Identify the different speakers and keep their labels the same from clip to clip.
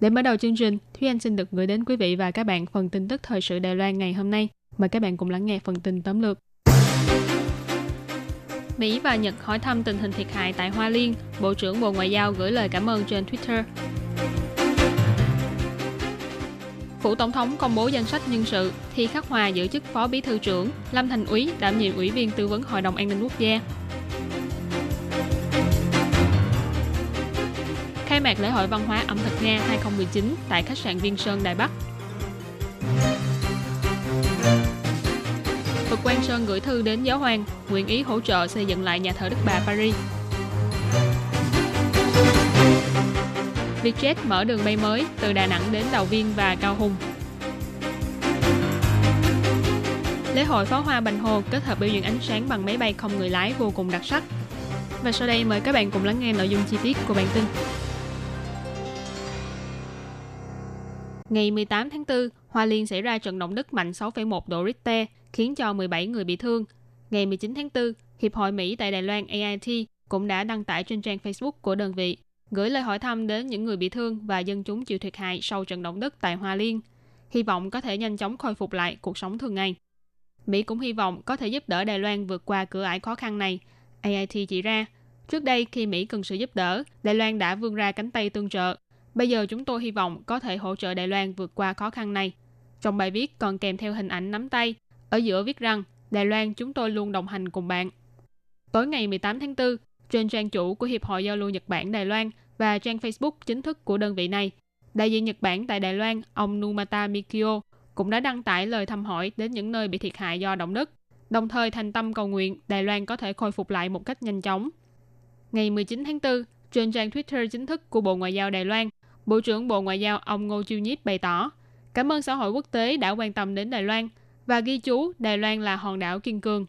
Speaker 1: Để mở đầu chương trình, Thúy Anh xin được gửi đến quý vị và các bạn phần tin tức thời sự Đài Loan ngày hôm nay. Mời các bạn cùng lắng nghe phần tin tóm lược. Mỹ và Nhật hỏi thăm tình hình thiệt hại tại Hoa Liên, Bộ trưởng Bộ Ngoại giao gửi lời cảm ơn trên Twitter. Phủ Tổng thống công bố danh sách nhân sự, Thi Khắc Hòa giữ chức Phó Bí thư trưởng, Lâm Thành Úy đảm nhiệm Ủy viên tư vấn Hội đồng An ninh Quốc gia. Khai mạc lễ hội văn hóa ẩm thực Nga 2019 tại khách sạn Viên Sơn, Đài Bắc. Phật Quang Sơn gửi thư đến giáo hoàng, nguyện ý hỗ trợ xây dựng lại nhà thờ Đức Bà Paris. Vietjet mở đường bay mới từ Đà Nẵng đến Đào Viên và Cao Hùng. Lễ hội pháo hoa Bành Hồ kết hợp biểu diễn ánh sáng bằng máy bay không người lái vô cùng đặc sắc. Và sau đây mời các bạn cùng lắng nghe nội dung chi tiết của bản tin. Ngày 18 tháng 4, Hoa Liên xảy ra trận động đất mạnh 6,1 độ Richter, khiến cho 17 người bị thương. Ngày 19 tháng 4, Hiệp hội Mỹ tại Đài Loan AIT cũng đã đăng tải trên trang Facebook của đơn vị, gửi lời hỏi thăm đến những người bị thương và dân chúng chịu thiệt hại sau trận động đất tại Hoa Liên. Hy vọng có thể nhanh chóng khôi phục lại cuộc sống thường ngày. Mỹ cũng hy vọng có thể giúp đỡ Đài Loan vượt qua cửa ải khó khăn này. AIT chỉ ra, trước đây khi Mỹ cần sự giúp đỡ, Đài Loan đã vươn ra cánh tay tương trợ. Bây giờ chúng tôi hy vọng có thể hỗ trợ Đài Loan vượt qua khó khăn này. Trong bài viết còn kèm theo hình ảnh nắm tay, ở giữa viết rằng Đài Loan chúng tôi luôn đồng hành cùng bạn. Tối ngày 18 tháng 4, trên trang chủ của Hiệp hội Giao lưu Nhật Bản Đài Loan và trang Facebook chính thức của đơn vị này, đại diện Nhật Bản tại Đài Loan, ông Numata Mikio, cũng đã đăng tải lời thăm hỏi đến những nơi bị thiệt hại do động đất, đồng thời thành tâm cầu nguyện Đài Loan có thể khôi phục lại một cách nhanh chóng. Ngày 19 tháng 4, trên trang Twitter chính thức của Bộ Ngoại giao Đài Loan, Bộ trưởng Bộ Ngoại giao ông Ngô Chiêu Nhiếp bày tỏ cảm ơn xã hội quốc tế đã quan tâm đến Đài Loan và ghi chú Đài Loan là hòn đảo kiên cường.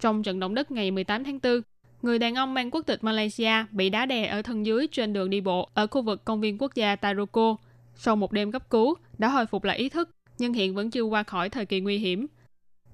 Speaker 1: Trong trận động đất ngày 18 tháng 4, người đàn ông mang quốc tịch Malaysia bị đá đè ở thân dưới trên đường đi bộ ở khu vực công viên quốc gia Taroko. Sau một đêm cấp cứu, đã hồi phục lại ý thức, nhưng hiện vẫn chưa qua khỏi thời kỳ nguy hiểm.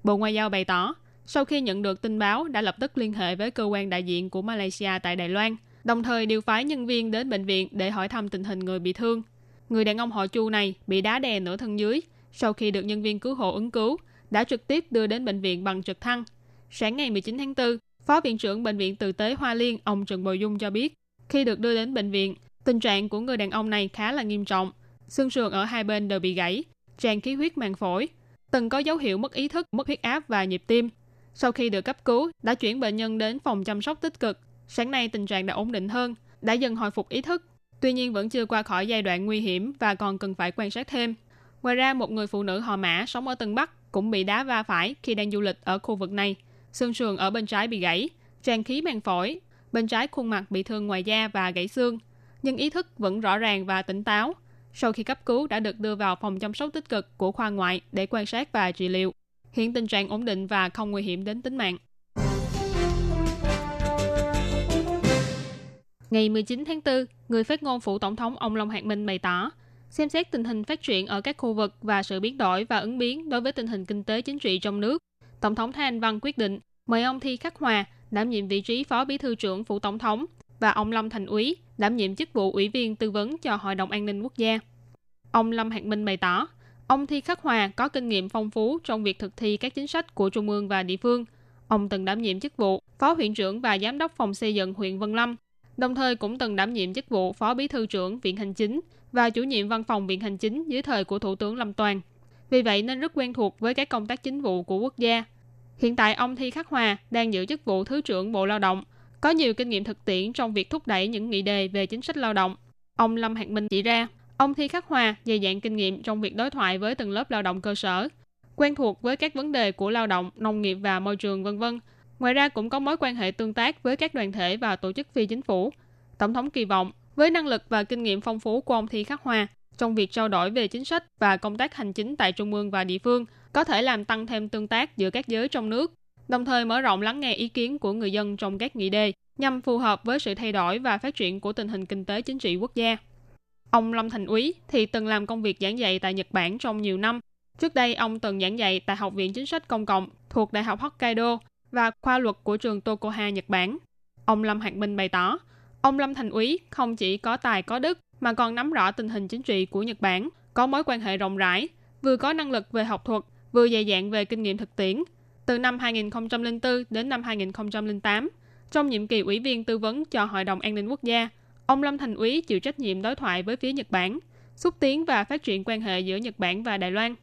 Speaker 1: Bộ Ngoại giao bày tỏ, sau khi nhận được tin báo đã lập tức liên hệ với cơ quan đại diện của Malaysia tại Đài Loan, đồng thời điều phái nhân viên đến bệnh viện để hỏi thăm tình hình người bị thương. Người đàn ông họ Chu này bị đá đè nửa thân dưới, sau khi được nhân viên cứu hộ ứng cứu, đã trực tiếp đưa đến bệnh viện bằng trực thăng. Sáng ngày 19 tháng 4, Phó Viện trưởng Bệnh viện Từ tế Hoa Liên, ông Trần Bồi Dung cho biết, khi được đưa đến bệnh viện, tình trạng của người đàn ông này khá là nghiêm trọng. Xương sườn ở hai bên đều bị gãy, tràn khí huyết màng phổi, từng có dấu hiệu mất ý thức, mất huyết áp và nhịp tim. Sau khi được cấp cứu, đã chuyển bệnh nhân đến phòng chăm sóc tích cực. Sáng nay tình trạng đã ổn định hơn, đã dần hồi phục ý thức. Tuy nhiên vẫn chưa qua khỏi giai đoạn nguy hiểm và còn cần phải quan sát thêm. Ngoài ra, một người phụ nữ họ Mã sống ở Tân Bắc cũng bị đá va phải khi đang du lịch ở khu vực này. Xương sườn ở bên trái bị gãy, tràn khí màng phổi, bên trái khuôn mặt bị thương ngoài da và gãy xương, nhưng ý thức vẫn rõ ràng và tỉnh táo. Sau khi cấp cứu đã được đưa vào phòng chăm sóc tích cực của khoa ngoại để quan sát và trị liệu. Hiện tình trạng ổn định và không nguy hiểm đến tính mạng. Ngày 19 tháng 4, người phát ngôn phủ tổng thống ông Long Hạc Minh bày tỏ, xem xét tình hình phát triển ở các khu vực và sự biến đổi và ứng biến đối với tình hình kinh tế chính trị trong nước. Tổng thống Thái Anh Văn quyết định mời ông Thi Khắc Hòa đảm nhiệm vị trí Phó Bí thư trưởng phủ tổng thống và ông Lâm Thành Úy đảm nhiệm chức vụ Ủy viên tư vấn cho Hội đồng An ninh Quốc gia. Ông Lâm Hạc Minh bày tỏ, ông Thi Khắc Hòa có kinh nghiệm phong phú trong việc thực thi các chính sách của Trung ương và địa phương. Ông từng đảm nhiệm chức vụ Phó huyện trưởng và Giám đốc phòng xây dựng huyện Vân Lâm đồng thời cũng từng đảm nhiệm chức vụ Phó Bí thư trưởng Viện Hành Chính và chủ nhiệm văn phòng Viện Hành Chính dưới thời của Thủ tướng Lâm Toàn. Vì vậy nên rất quen thuộc với các công tác chính vụ của quốc gia. Hiện tại ông Thi Khắc Hòa đang giữ chức vụ Thứ trưởng Bộ Lao động, có nhiều kinh nghiệm thực tiễn trong việc thúc đẩy những nghị đề về chính sách lao động. Ông Lâm Hạc Minh chỉ ra, ông Thi Khắc Hòa dày dạn kinh nghiệm trong việc đối thoại với từng lớp lao động cơ sở, quen thuộc với các vấn đề của lao động, nông nghiệp và môi trường vân vân. Ngoài ra cũng có mối quan hệ tương tác với các đoàn thể và tổ chức phi chính phủ. Tổng thống kỳ vọng với năng lực và kinh nghiệm phong phú của ông Thi Khắc Hoa trong việc trao đổi về chính sách và công tác hành chính tại trung ương và địa phương có thể làm tăng thêm tương tác giữa các giới trong nước, đồng thời mở rộng lắng nghe ý kiến của người dân trong các nghị đề nhằm phù hợp với sự thay đổi và phát triển của tình hình kinh tế chính trị quốc gia. Ông Lâm Thành Úy thì từng làm công việc giảng dạy tại Nhật Bản trong nhiều năm. Trước đây, ông từng giảng dạy tại Học viện Chính sách Công cộng thuộc Đại học Hokkaido và khoa luật của trường Tokoha, Nhật Bản. Ông Lâm Hạc Minh bày tỏ, ông Lâm Thành Úy không chỉ có tài có đức mà còn nắm rõ tình hình chính trị của Nhật Bản, có mối quan hệ rộng rãi, vừa có năng lực về học thuật, vừa dày dạn về kinh nghiệm thực tiễn. Từ năm 2004 đến năm 2008, trong nhiệm kỳ ủy viên tư vấn cho Hội đồng An ninh Quốc gia, ông Lâm Thành Úy chịu trách nhiệm đối thoại với phía Nhật Bản, xúc tiến và phát triển quan hệ giữa Nhật Bản và Đài Loan.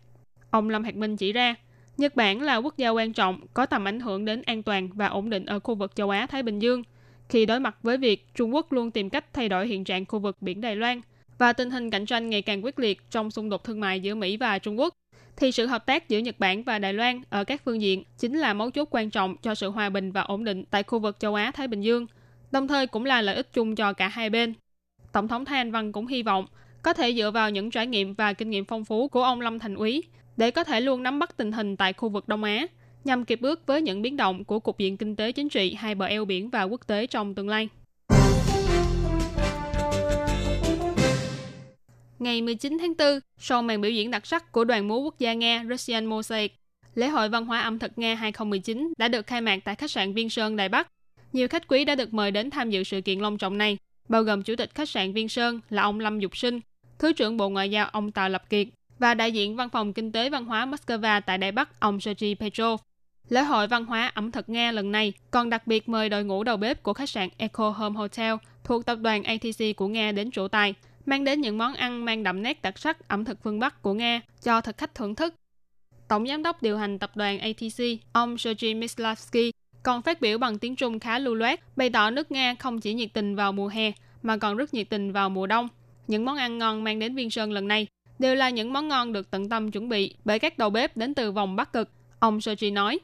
Speaker 1: Ông Lâm Hạc Minh chỉ ra, Nhật Bản là quốc gia quan trọng, có tầm ảnh hưởng đến an toàn và ổn định ở khu vực châu Á-Thái Bình Dương – khi đối mặt với việc Trung Quốc luôn tìm cách thay đổi hiện trạng khu vực biển Đài Loan và tình hình cạnh tranh ngày càng quyết liệt trong xung đột thương mại giữa Mỹ và Trung Quốc, thì sự hợp tác giữa Nhật Bản và Đài Loan ở các phương diện chính là mấu chốt quan trọng cho sự hòa bình và ổn định tại khu vực châu Á-Thái Bình Dương, đồng thời cũng là lợi ích chung cho cả hai bên. Tổng thống Thái Anh Văn cũng hy vọng có thể dựa vào những trải nghiệm và kinh nghiệm phong phú của ông Lâm Thành Úy để có thể luôn nắm bắt tình hình tại khu vực Đông Á, nhằm kịp bước với những biến động của cục diện kinh tế chính trị hai bờ eo biển và quốc tế trong tương lai. Ngày 19 tháng 4, sau màn biểu diễn đặc sắc của đoàn múa quốc gia Nga Russian Mosaic, lễ hội văn hóa ẩm thực Nga 2019 đã được khai mạc tại khách sạn Viên Sơn, Đài Bắc. Nhiều khách quý đã được mời đến tham dự sự kiện long trọng này, bao gồm chủ tịch khách sạn Viên Sơn là ông Lâm Dục Sinh, Thứ trưởng Bộ Ngoại giao ông Tào Lập Kiệt và đại diện Văn phòng Kinh tế Văn hóa Moscow tại Đài Bắc ông Sergei Petrov. Lễ hội văn hóa ẩm thực Nga lần này còn đặc biệt mời đội ngũ đầu bếp của khách sạn Eco Home Hotel thuộc tập đoàn ATC của Nga đến chủ tài, mang đến những món ăn mang đậm nét đặc sắc ẩm thực phương Bắc của Nga cho thực khách thưởng thức. Tổng giám đốc điều hành tập đoàn ATC, ông Sergei Mislavsky, còn phát biểu bằng tiếng Trung khá lưu loát, bày tỏ nước Nga không chỉ nhiệt tình vào mùa hè, mà còn rất nhiệt tình vào mùa đông. Những món ăn ngon mang đến Viên Sơn lần này đều là những món ngon được tận tâm chuẩn bị bởi các đầu bếp đến từ vòng Bắc Cực. Ông Sochi nói.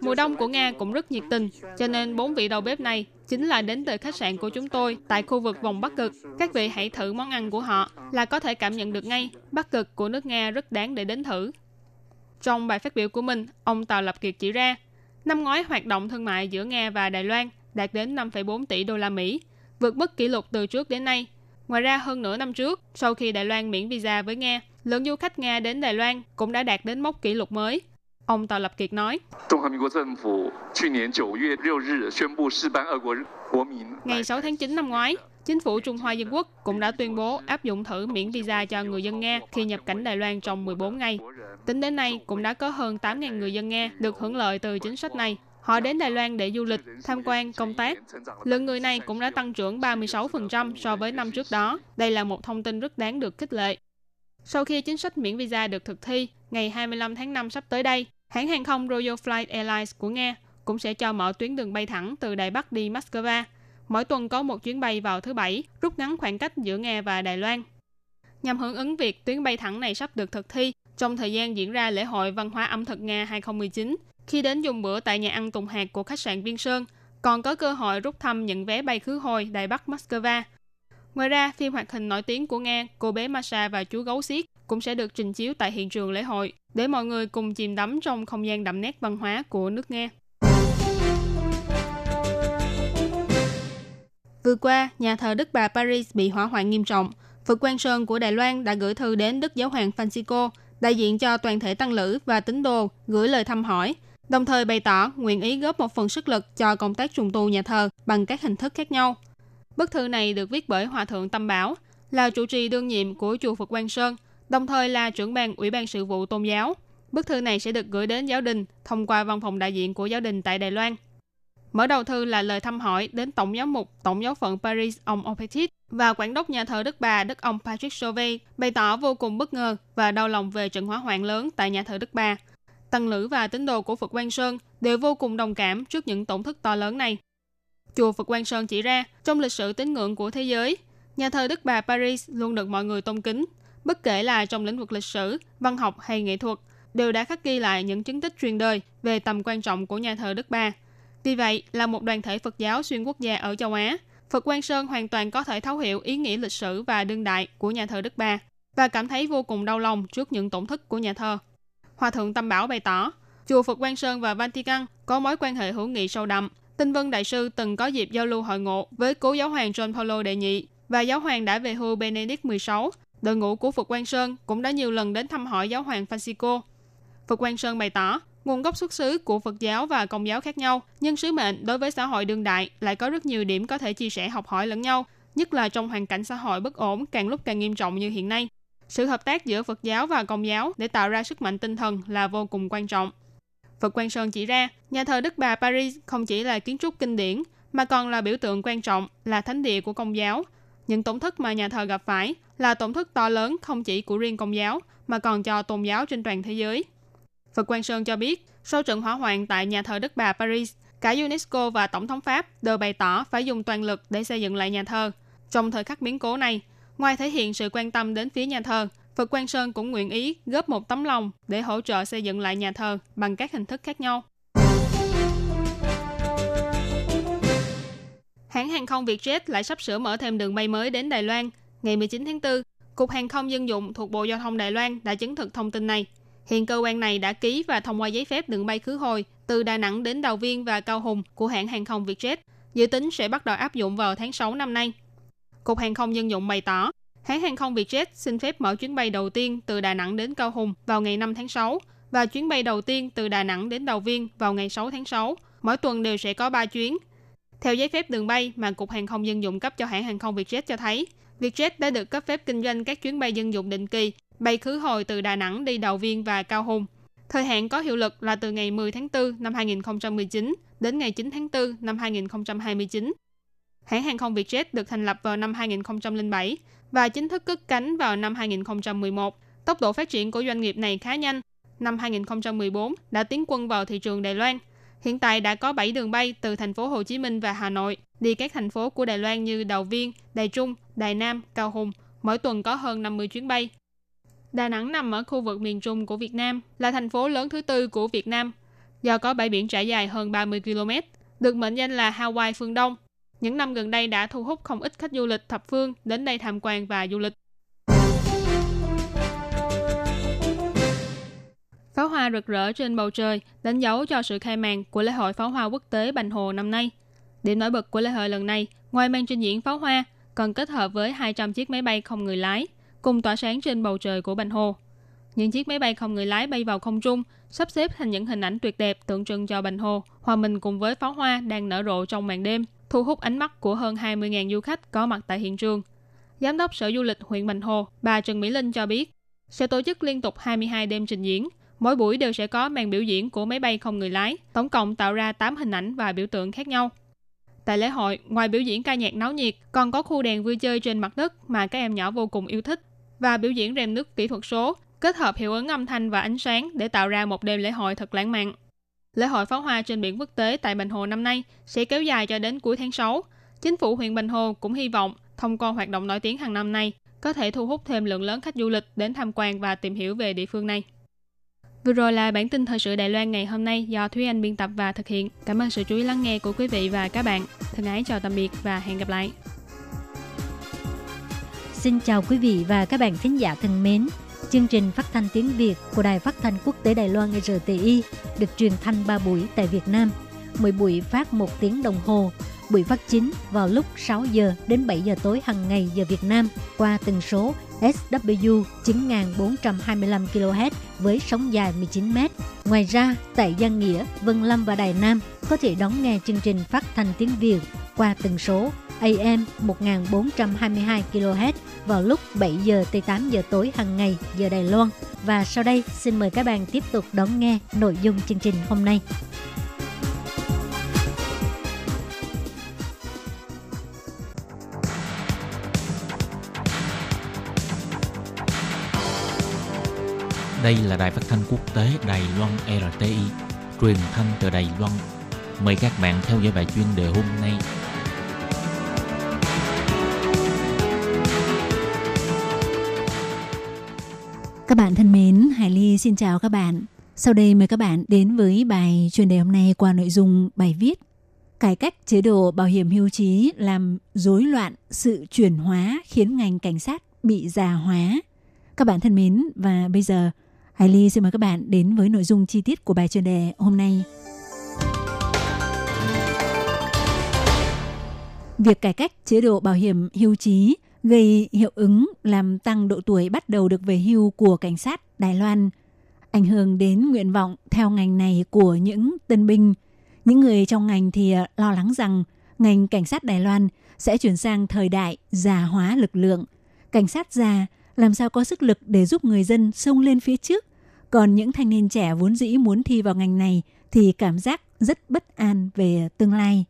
Speaker 1: Mùa đông của Nga cũng rất nhiệt tình, cho nên bốn vị đầu bếp này chính là đến từ khách sạn của chúng tôi tại khu vực vòng Bắc Cực. Các vị hãy thử món ăn của họ là có thể cảm nhận được ngay Bắc Cực của nước Nga rất đáng để đến thử. Trong bài phát biểu của mình, ông Tào Lập Kiệt chỉ ra, năm ngoái hoạt động thương mại giữa Nga và Đài Loan – đạt đến 5,4 tỷ đô la Mỹ, vượt mức kỷ lục từ trước đến nay Ngoài ra, hơn nửa năm trước, sau khi Đài Loan miễn visa với Nga, lượng du khách Nga đến Đài Loan cũng đã đạt đến mốc kỷ lục mới. Ông Tào Lập Kiệt nói, Ngày 6 tháng 9 năm ngoái, Chính phủ Trung Hoa Dân Quốc cũng đã tuyên bố áp dụng thử miễn visa cho người dân Nga khi nhập cảnh Đài Loan trong 14 ngày. Tính đến nay, cũng đã có hơn 8.000 người dân Nga được hưởng lợi từ chính sách này. Họ đến Đài Loan để du lịch, tham quan, công tác. Lượng người này cũng đã tăng trưởng 36% so với năm trước đó. Đây là một thông tin rất đáng được khích lệ. Sau khi chính sách miễn visa được thực thi, ngày 25 tháng 5 sắp tới đây, hãng hàng không Royal Flight Airlines của Nga cũng sẽ cho mở tuyến đường bay thẳng từ Đài Bắc đi Moscow. Mỗi tuần có một chuyến bay vào thứ Bảy, rút ngắn khoảng cách giữa Nga và Đài Loan. Nhằm hưởng ứng việc tuyến bay thẳng này sắp được thực thi, trong thời gian diễn ra lễ hội văn hóa ẩm thực Nga 2019, khi đến dùng bữa tại nhà ăn Tùng Hạt của khách sạn Viên Sơn, còn có cơ hội rút thăm nhận vé bay khứ hồi Đài Bắc Moscow. Ngoài ra, phim hoạt hình nổi tiếng của Nga, Cô bé Masha và chú gấu xiết cũng sẽ được trình chiếu tại hiện trường lễ hội để mọi người cùng chìm đắm trong không gian đậm nét văn hóa của nước Nga. Vừa qua, nhà thờ Đức Bà Paris bị hỏa hoạn nghiêm trọng. Phật quan Sơn của Đài Loan đã gửi thư đến Đức Giáo hoàng Francisco, đại diện cho toàn thể tăng lữ và tín đồ, gửi lời thăm hỏi – đồng thời bày tỏ nguyện ý góp một phần sức lực cho công tác trùng tu nhà thờ bằng các hình thức khác nhau. Bức thư này được viết bởi Hòa thượng Tâm Bảo, là chủ trì đương nhiệm của chùa Phật Quang Sơn, đồng thời là trưởng ban Ủy ban sự vụ tôn giáo. Bức thư này sẽ được gửi đến giáo đình thông qua văn phòng đại diện của giáo đình tại Đài Loan. Mở đầu thư là lời thăm hỏi đến Tổng giám mục Tổng giáo phận Paris ông Opetit và quản đốc nhà thờ Đức Bà Đức ông Patrick Chauvet bày tỏ vô cùng bất ngờ và đau lòng về trận hỏa hoạn lớn tại nhà thờ Đức Bà. Tăng lữ và tín đồ của Phật Quang Sơn đều vô cùng đồng cảm trước những tổn thất to lớn này. Chùa Phật Quang Sơn chỉ ra, trong lịch sử tín ngưỡng của thế giới, nhà thờ Đức Bà Paris luôn được mọi người tôn kính, bất kể là trong lĩnh vực lịch sử, văn học hay nghệ thuật, đều đã khắc ghi lại những chứng tích truyền đời về tầm quan trọng của nhà thờ Đức Bà. Vì vậy, là một đoàn thể Phật giáo xuyên quốc gia ở châu Á, Phật Quang Sơn hoàn toàn có thể thấu hiểu ý nghĩa lịch sử và đương đại của nhà thờ Đức Bà và cảm thấy vô cùng đau lòng trước những tổn thất của nhà thờ. Hòa thượng Tâm Bảo bày tỏ, chùa Phật Quang Sơn và Vatican có mối quan hệ hữu nghị sâu đậm. Tinh Vân Đại sư từng có dịp giao lưu hội ngộ với cố giáo hoàng John Paul đệ nhị và giáo hoàng đã về hưu Benedict XVI. Đội ngũ của Phật Quang Sơn cũng đã nhiều lần đến thăm hỏi giáo hoàng Francisco. Phật Quang Sơn bày tỏ, nguồn gốc xuất xứ của Phật giáo và Công giáo khác nhau, nhưng sứ mệnh đối với xã hội đương đại lại có rất nhiều điểm có thể chia sẻ học hỏi lẫn nhau, nhất là trong hoàn cảnh xã hội bất ổn càng lúc càng nghiêm trọng như hiện nay. Sự hợp tác giữa Phật giáo và Công giáo để tạo ra sức mạnh tinh thần là vô cùng quan trọng. Phật Quang Sơn chỉ ra, nhà thờ Đức Bà Paris không chỉ là kiến trúc kinh điển, mà còn là biểu tượng quan trọng, là thánh địa của Công giáo. Những tổn thất mà nhà thờ gặp phải là tổn thất to lớn không chỉ của riêng Công giáo, mà còn cho tôn giáo trên toàn thế giới. Phật Quang Sơn cho biết, sau trận hỏa hoạn tại nhà thờ Đức Bà Paris, cả UNESCO và Tổng thống Pháp đều bày tỏ phải dùng toàn lực để xây dựng lại nhà thờ. Trong thời khắc biến cố này, ngoài thể hiện sự quan tâm đến phía nhà thờ, Phật Quang Sơn cũng nguyện ý góp một tấm lòng để hỗ trợ xây dựng lại nhà thờ bằng các hình thức khác nhau. Hãng hàng không Vietjet lại sắp sửa mở thêm đường bay mới đến Đài Loan. Ngày 19 tháng 4, Cục Hàng không Dân dụng thuộc Bộ Giao thông Đài Loan đã chứng thực thông tin này. Hiện cơ quan này đã ký và thông qua giấy phép đường bay khứ hồi từ Đà Nẵng đến Đào Viên và Cao Hùng của hãng hàng không Vietjet, dự tính sẽ bắt đầu áp dụng vào tháng 6 năm nay. Cục Hàng không Dân dụng bày tỏ, hãng hàng không Vietjet xin phép mở chuyến bay đầu tiên từ Đà Nẵng đến Cao Hùng vào ngày 5 tháng 6 và chuyến bay đầu tiên từ Đà Nẵng đến Đào Viên vào ngày 6 tháng 6. Mỗi tuần đều sẽ có 3 chuyến. Theo giấy phép đường bay mà Cục Hàng không Dân dụng cấp cho hãng hàng không Vietjet cho thấy, Vietjet đã được cấp phép kinh doanh các chuyến bay dân dụng định kỳ bay khứ hồi từ Đà Nẵng đi Đào Viên và Cao Hùng. Thời hạn có hiệu lực là từ ngày 10 tháng 4 năm 2019 đến ngày 9 tháng 4 năm 2029. Hãng hàng không Vietjet được thành lập vào năm 2007 và chính thức cất cánh vào năm 2011. Tốc độ phát triển của doanh nghiệp này khá nhanh. Năm 2014 đã tiến quân vào thị trường Đài Loan. Hiện tại đã có 7 đường bay từ thành phố Hồ Chí Minh và Hà Nội đi các thành phố của Đài Loan như Đào Viên, Đài Trung, Đài Nam, Cao Hùng. Mỗi tuần có hơn 50 chuyến bay. Đà Nẵng nằm ở khu vực miền Trung của Việt Nam, là thành phố lớn thứ tư của Việt Nam. Do có bãi biển trải dài hơn 30 km, được mệnh danh là Hawaii phương Đông. Những năm gần đây đã thu hút không ít khách du lịch thập phương đến đây tham quan và du lịch. Pháo hoa rực rỡ trên bầu trời đánh dấu cho sự khai màn của lễ hội pháo hoa quốc tế Bành Hồ năm nay. Điểm nổi bật của lễ hội lần này, ngoài màn trình diễn pháo hoa, còn kết hợp với 200 chiếc máy bay không người lái – cùng tỏa sáng trên bầu trời của Bành Hồ. Những chiếc máy bay không người lái bay vào không trung, sắp xếp thành những hình ảnh tuyệt đẹp tượng trưng cho Bành Hồ, hòa mình cùng với pháo hoa đang nở rộ trong màn đêm, thu hút ánh mắt của hơn 20.000 du khách có mặt tại hiện trường. Giám đốc Sở Du lịch huyện Bành Hồ, bà Trần Mỹ Linh cho biết, sẽ tổ chức liên tục 22 đêm trình diễn, mỗi buổi đều sẽ có màn biểu diễn của máy bay không người lái, tổng cộng tạo ra 8 hình ảnh và biểu tượng khác nhau. Tại lễ hội, ngoài biểu diễn ca nhạc náo nhiệt, còn có khu đèn vui chơi trên mặt đất mà các em nhỏ vô cùng yêu thích và biểu diễn rèm nước kỹ thuật số, kết hợp hiệu ứng âm thanh và ánh sáng để tạo ra một đêm lễ hội thật lãng mạn. Lễ hội pháo hoa trên biển quốc tế tại Bình Hồ năm nay sẽ kéo dài cho đến cuối tháng 6. Chính phủ huyện Bình Hồ cũng hy vọng thông qua hoạt động nổi tiếng hàng năm này có thể thu hút thêm lượng lớn khách du lịch đến tham quan và tìm hiểu về địa phương này. Vừa rồi là bản tin thời sự Đài Loan ngày hôm nay do Thúy Anh biên tập và thực hiện. Cảm ơn sự chú ý lắng nghe của quý vị và các bạn. Thân ái chào tạm biệt và hẹn gặp lại.
Speaker 2: Xin chào quý vị và các bạn thính giả thân mến. Chương trình phát thanh tiếng Việt của Đài Phát thanh Quốc tế Đài Loan RTI được truyền thanh 3 buổi tại Việt Nam. Mỗi buổi phát 1 tiếng đồng hồ. Buổi phát chính vào lúc 6 giờ đến 7 giờ tối hàng ngày giờ Việt Nam qua tần số SW 9425 kHz với sóng dài 19 m. Ngoài ra, tại Giang Nghĩa, Vân Lâm và Đài Nam có thể đón nghe chương trình phát thanh tiếng Việt qua tần số AM 1422 kHz vào lúc 7 giờ tới 8 giờ tối hàng ngày giờ Đài Loan. Và sau đây xin mời các bạn tiếp tục đón nghe nội dung chương trình hôm nay.
Speaker 3: Đây là đài phát thanh quốc tế Đài Loan RTI, truyền thanh từ Đài Loan. Mời các bạn theo dõi bài chuyên đề hôm nay.
Speaker 4: Các bạn thân mến, Hải Ly xin chào các bạn. Sau đây mời các bạn đến với bài chuyên đề hôm nay qua nội dung bài viết Cải cách chế độ bảo hiểm hưu trí làm rối loạn sự chuyển hóa khiến ngành cảnh sát bị già hóa. Các bạn thân mến, và bây giờ Hải Ly xin mời các bạn đến với nội dung chi tiết của bài chuyên đề hôm nay. Việc cải cách chế độ bảo hiểm hưu trí gây hiệu ứng làm tăng độ tuổi bắt đầu được về hưu của cảnh sát Đài Loan, ảnh hưởng đến nguyện vọng theo ngành này của những tân binh. Những người trong ngành thì à, lo lắng rằng ngành cảnh sát Đài Loan sẽ chuyển sang thời đại già hóa lực lượng. Cảnh sát già làm sao có sức lực để giúp người dân xông lên phía trước. Còn những thanh niên trẻ vốn dĩ muốn thi vào ngành này thì cảm giác rất bất an về tương lai.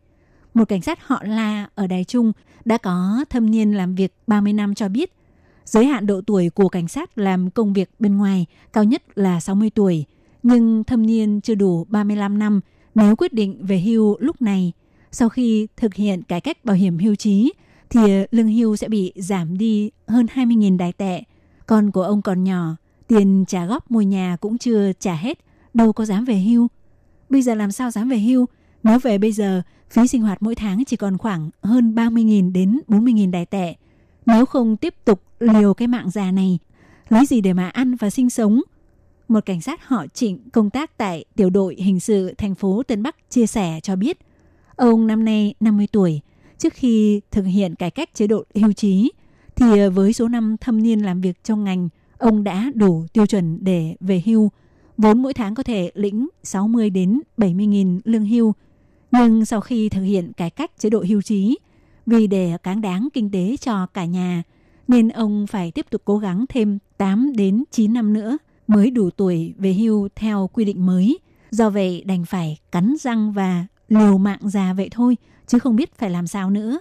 Speaker 4: Một cảnh sát họ La ở Đài Trung đã có thâm niên làm việc 30 năm cho biết, giới hạn độ tuổi của cảnh sát làm công việc bên ngoài cao nhất là 60 tuổi, nhưng thâm niên chưa đủ 35 năm nếu quyết định về hưu lúc này. Sau khi thực hiện cải cách bảo hiểm hưu trí, thì lương hưu sẽ bị giảm đi hơn 20.000 đài tệ. Con của ông còn nhỏ, tiền trả góp mua nhà cũng chưa trả hết, đâu có dám về hưu. Bây giờ làm sao dám về hưu? Nếu về bây giờ, phí sinh hoạt mỗi tháng chỉ còn khoảng hơn 30.000 đến 40.000 đài tệ. Nếu không tiếp tục liều cái mạng già này, lấy gì để mà ăn và sinh sống? Một cảnh sát họ trịnh công tác tại tiểu đội hình sự thành phố Tân Bắc chia sẻ cho biết, ông năm nay 50 tuổi, trước khi thực hiện cải cách chế độ hưu trí, thì ờ, với số năm thâm niên làm việc trong ngành, ông đã đủ tiêu chuẩn để về hưu, vốn mỗi tháng có thể lĩnh 60 đến 70 nghìn lương hưu. Nhưng sau khi thực hiện cải cách chế độ hưu trí, vì để cáng đáng kinh tế cho cả nhà, nên ông phải tiếp tục cố gắng thêm 8 đến 9 năm nữa mới đủ tuổi về hưu theo quy định mới. Do vậy đành phải cắn răng và liều mạng già vậy thôi, chứ không biết phải làm sao nữa.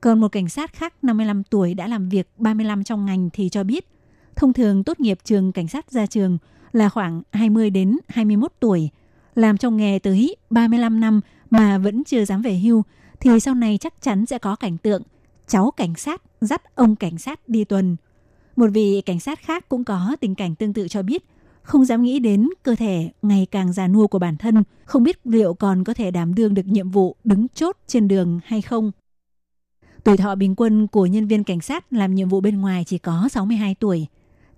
Speaker 4: Còn một cảnh sát khác 55 tuổi đã làm việc 35 trong ngành thì cho biết, thông thường tốt nghiệp trường cảnh sát ra trường là khoảng 20 đến 21 tuổi, làm trong nghề tới 35 năm mà vẫn chưa dám về hưu thì sau này chắc chắn sẽ có cảnh tượng cháu cảnh sát dắt ông cảnh sát đi tuần. Một vị cảnh sát khác cũng có tình cảnh tương tự cho biết không dám nghĩ đến cơ thể ngày càng già nua của bản thân, không biết liệu còn có thể đảm đương được nhiệm vụ đứng chốt trên đường hay không. Tuổi thọ bình quân của nhân viên cảnh sát làm nhiệm vụ bên ngoài chỉ có 62 tuổi.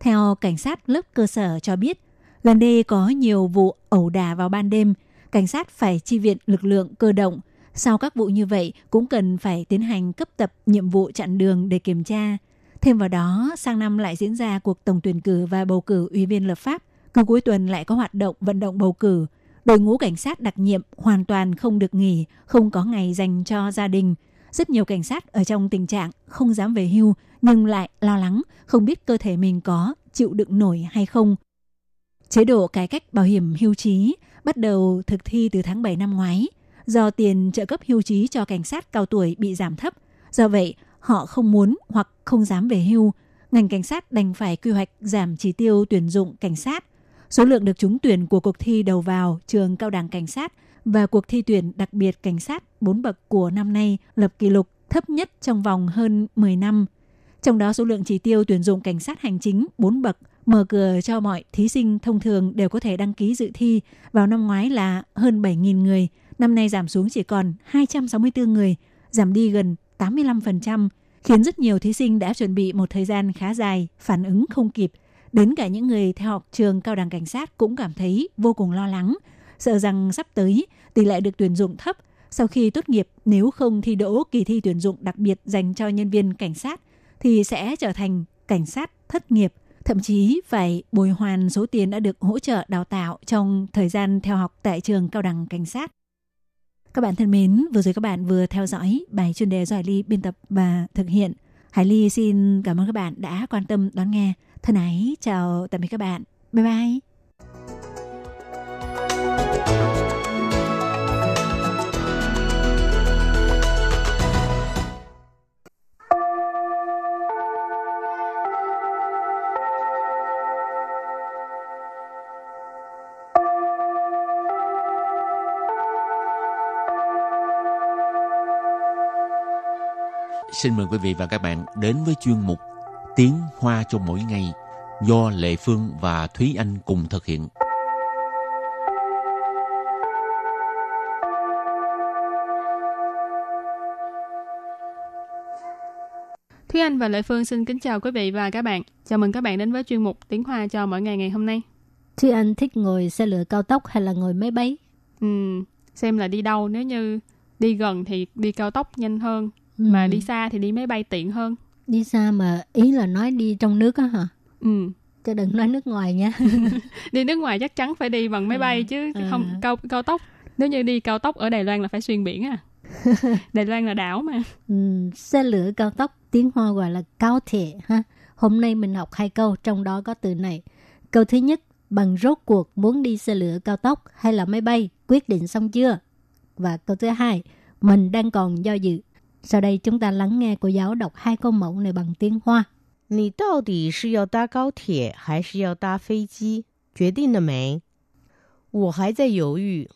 Speaker 4: Theo cảnh sát lớp cơ sở cho biết, gần đây có nhiều vụ ẩu đả vào ban đêm cảnh sát phải chi viện lực lượng cơ động. Sau các vụ như vậy cũng cần phải tiến hành cấp tập nhiệm vụ chặn đường để kiểm tra. Thêm vào đó, sang năm lại diễn ra cuộc tổng tuyển cử và bầu cử ủy viên lập pháp. Cứ cuối tuần lại có hoạt động vận động bầu cử. Đội ngũ cảnh sát đặc nhiệm hoàn toàn không được nghỉ, không có ngày dành cho gia đình. Rất nhiều cảnh sát ở trong tình trạng không dám về hưu nhưng lại lo lắng, không biết cơ thể mình có chịu đựng nổi hay không. Chế độ cải cách bảo hiểm hưu trí bắt đầu thực thi từ tháng 7 năm ngoái. Do tiền trợ cấp hưu trí cho cảnh sát cao tuổi bị giảm thấp, do vậy họ không muốn hoặc không dám về hưu. Ngành cảnh sát đành phải quy hoạch giảm chỉ tiêu tuyển dụng cảnh sát. Số lượng được trúng tuyển của cuộc thi đầu vào trường cao đẳng cảnh sát và cuộc thi tuyển đặc biệt cảnh sát 4 bậc của năm nay lập kỷ lục thấp nhất trong vòng hơn 10 năm. Trong đó số lượng chỉ tiêu tuyển dụng cảnh sát hành chính 4 bậc mở cửa cho mọi thí sinh thông thường đều có thể đăng ký dự thi. Vào năm ngoái là hơn 7.000 người, năm nay giảm xuống chỉ còn 264 người, giảm đi gần 85%, khiến rất nhiều thí sinh đã chuẩn bị một thời gian khá dài, phản ứng không kịp. Đến cả những người theo học trường cao đẳng cảnh sát cũng cảm thấy vô cùng lo lắng, sợ rằng sắp tới tỷ lệ được tuyển dụng thấp. Sau khi tốt nghiệp, nếu không thi đỗ kỳ thi tuyển dụng đặc biệt dành cho nhân viên cảnh sát, thì sẽ trở thành cảnh sát thất nghiệp thậm chí phải bồi hoàn số tiền đã được hỗ trợ đào tạo trong thời gian theo học tại trường cao đẳng cảnh sát. Các bạn thân mến, vừa rồi các bạn vừa theo dõi bài chuyên đề do Hải Ly biên tập và thực hiện. Hải Ly xin cảm ơn các bạn đã quan tâm đón nghe. Thân ái, chào tạm biệt các bạn. Bye bye.
Speaker 3: Xin mời quý vị và các bạn đến với chuyên mục Tiếng Hoa cho mỗi ngày do Lệ Phương và Thúy Anh cùng thực hiện.
Speaker 1: Thúy Anh và Lệ Phương xin kính chào quý vị và các bạn. Chào mừng các bạn đến với chuyên mục Tiếng Hoa cho mỗi ngày ngày hôm nay.
Speaker 2: Thúy Anh thích ngồi xe lửa cao tốc hay là ngồi máy bay?
Speaker 1: Ừ, xem là đi đâu nếu như đi gần thì đi cao tốc nhanh hơn mà
Speaker 2: Ừ.
Speaker 1: đi xa thì đi máy bay tiện hơn.
Speaker 2: Đi xa mà ý là nói đi trong nước á hả?
Speaker 1: Ừ.
Speaker 2: Chứ đừng nói nước ngoài nha.
Speaker 1: Đi nước ngoài chắc chắn phải đi bằng máy bay chứ
Speaker 2: à.
Speaker 1: không cao cao tốc. Nếu như đi cao tốc ở Đài Loan là phải xuyên biển à. Đài Loan là đảo mà.
Speaker 2: Ừ, xe lửa cao tốc tiếng Hoa gọi là cao thể ha. Hôm nay mình học hai câu trong đó có từ này. Câu thứ nhất, bằng rốt cuộc muốn đi xe lửa cao tốc hay là máy bay, quyết định xong chưa? Và câu thứ hai, mình đang còn do dự. Sau đây chúng ta lắng nghe cô giáo đọc hai câu mẫu này bằng tiếng Hoa.
Speaker 5: 你到底是要搭高铁还是要搭飞机？决定了没？我还在犹豫。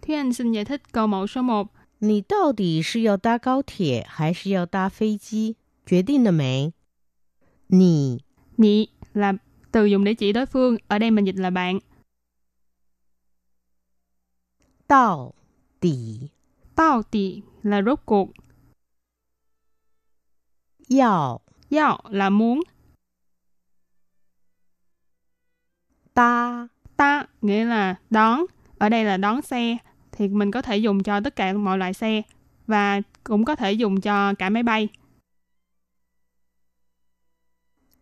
Speaker 1: Thúy Anh xin giải thích câu mẫu số 1.
Speaker 5: 你到底是要搭高铁还是要搭飞机？决定了没？你
Speaker 1: Nhị là từ dùng để chỉ đối phương, ở đây mình dịch là bạn.
Speaker 5: 到底
Speaker 1: Tao tì là rốt cuộc.
Speaker 5: Yào.
Speaker 1: Yào là muốn.
Speaker 5: Ta.
Speaker 1: Ta nghĩa là đón. Ở đây là đón xe. Thì mình có thể dùng cho tất cả mọi loại xe. Và cũng có thể dùng cho cả máy bay.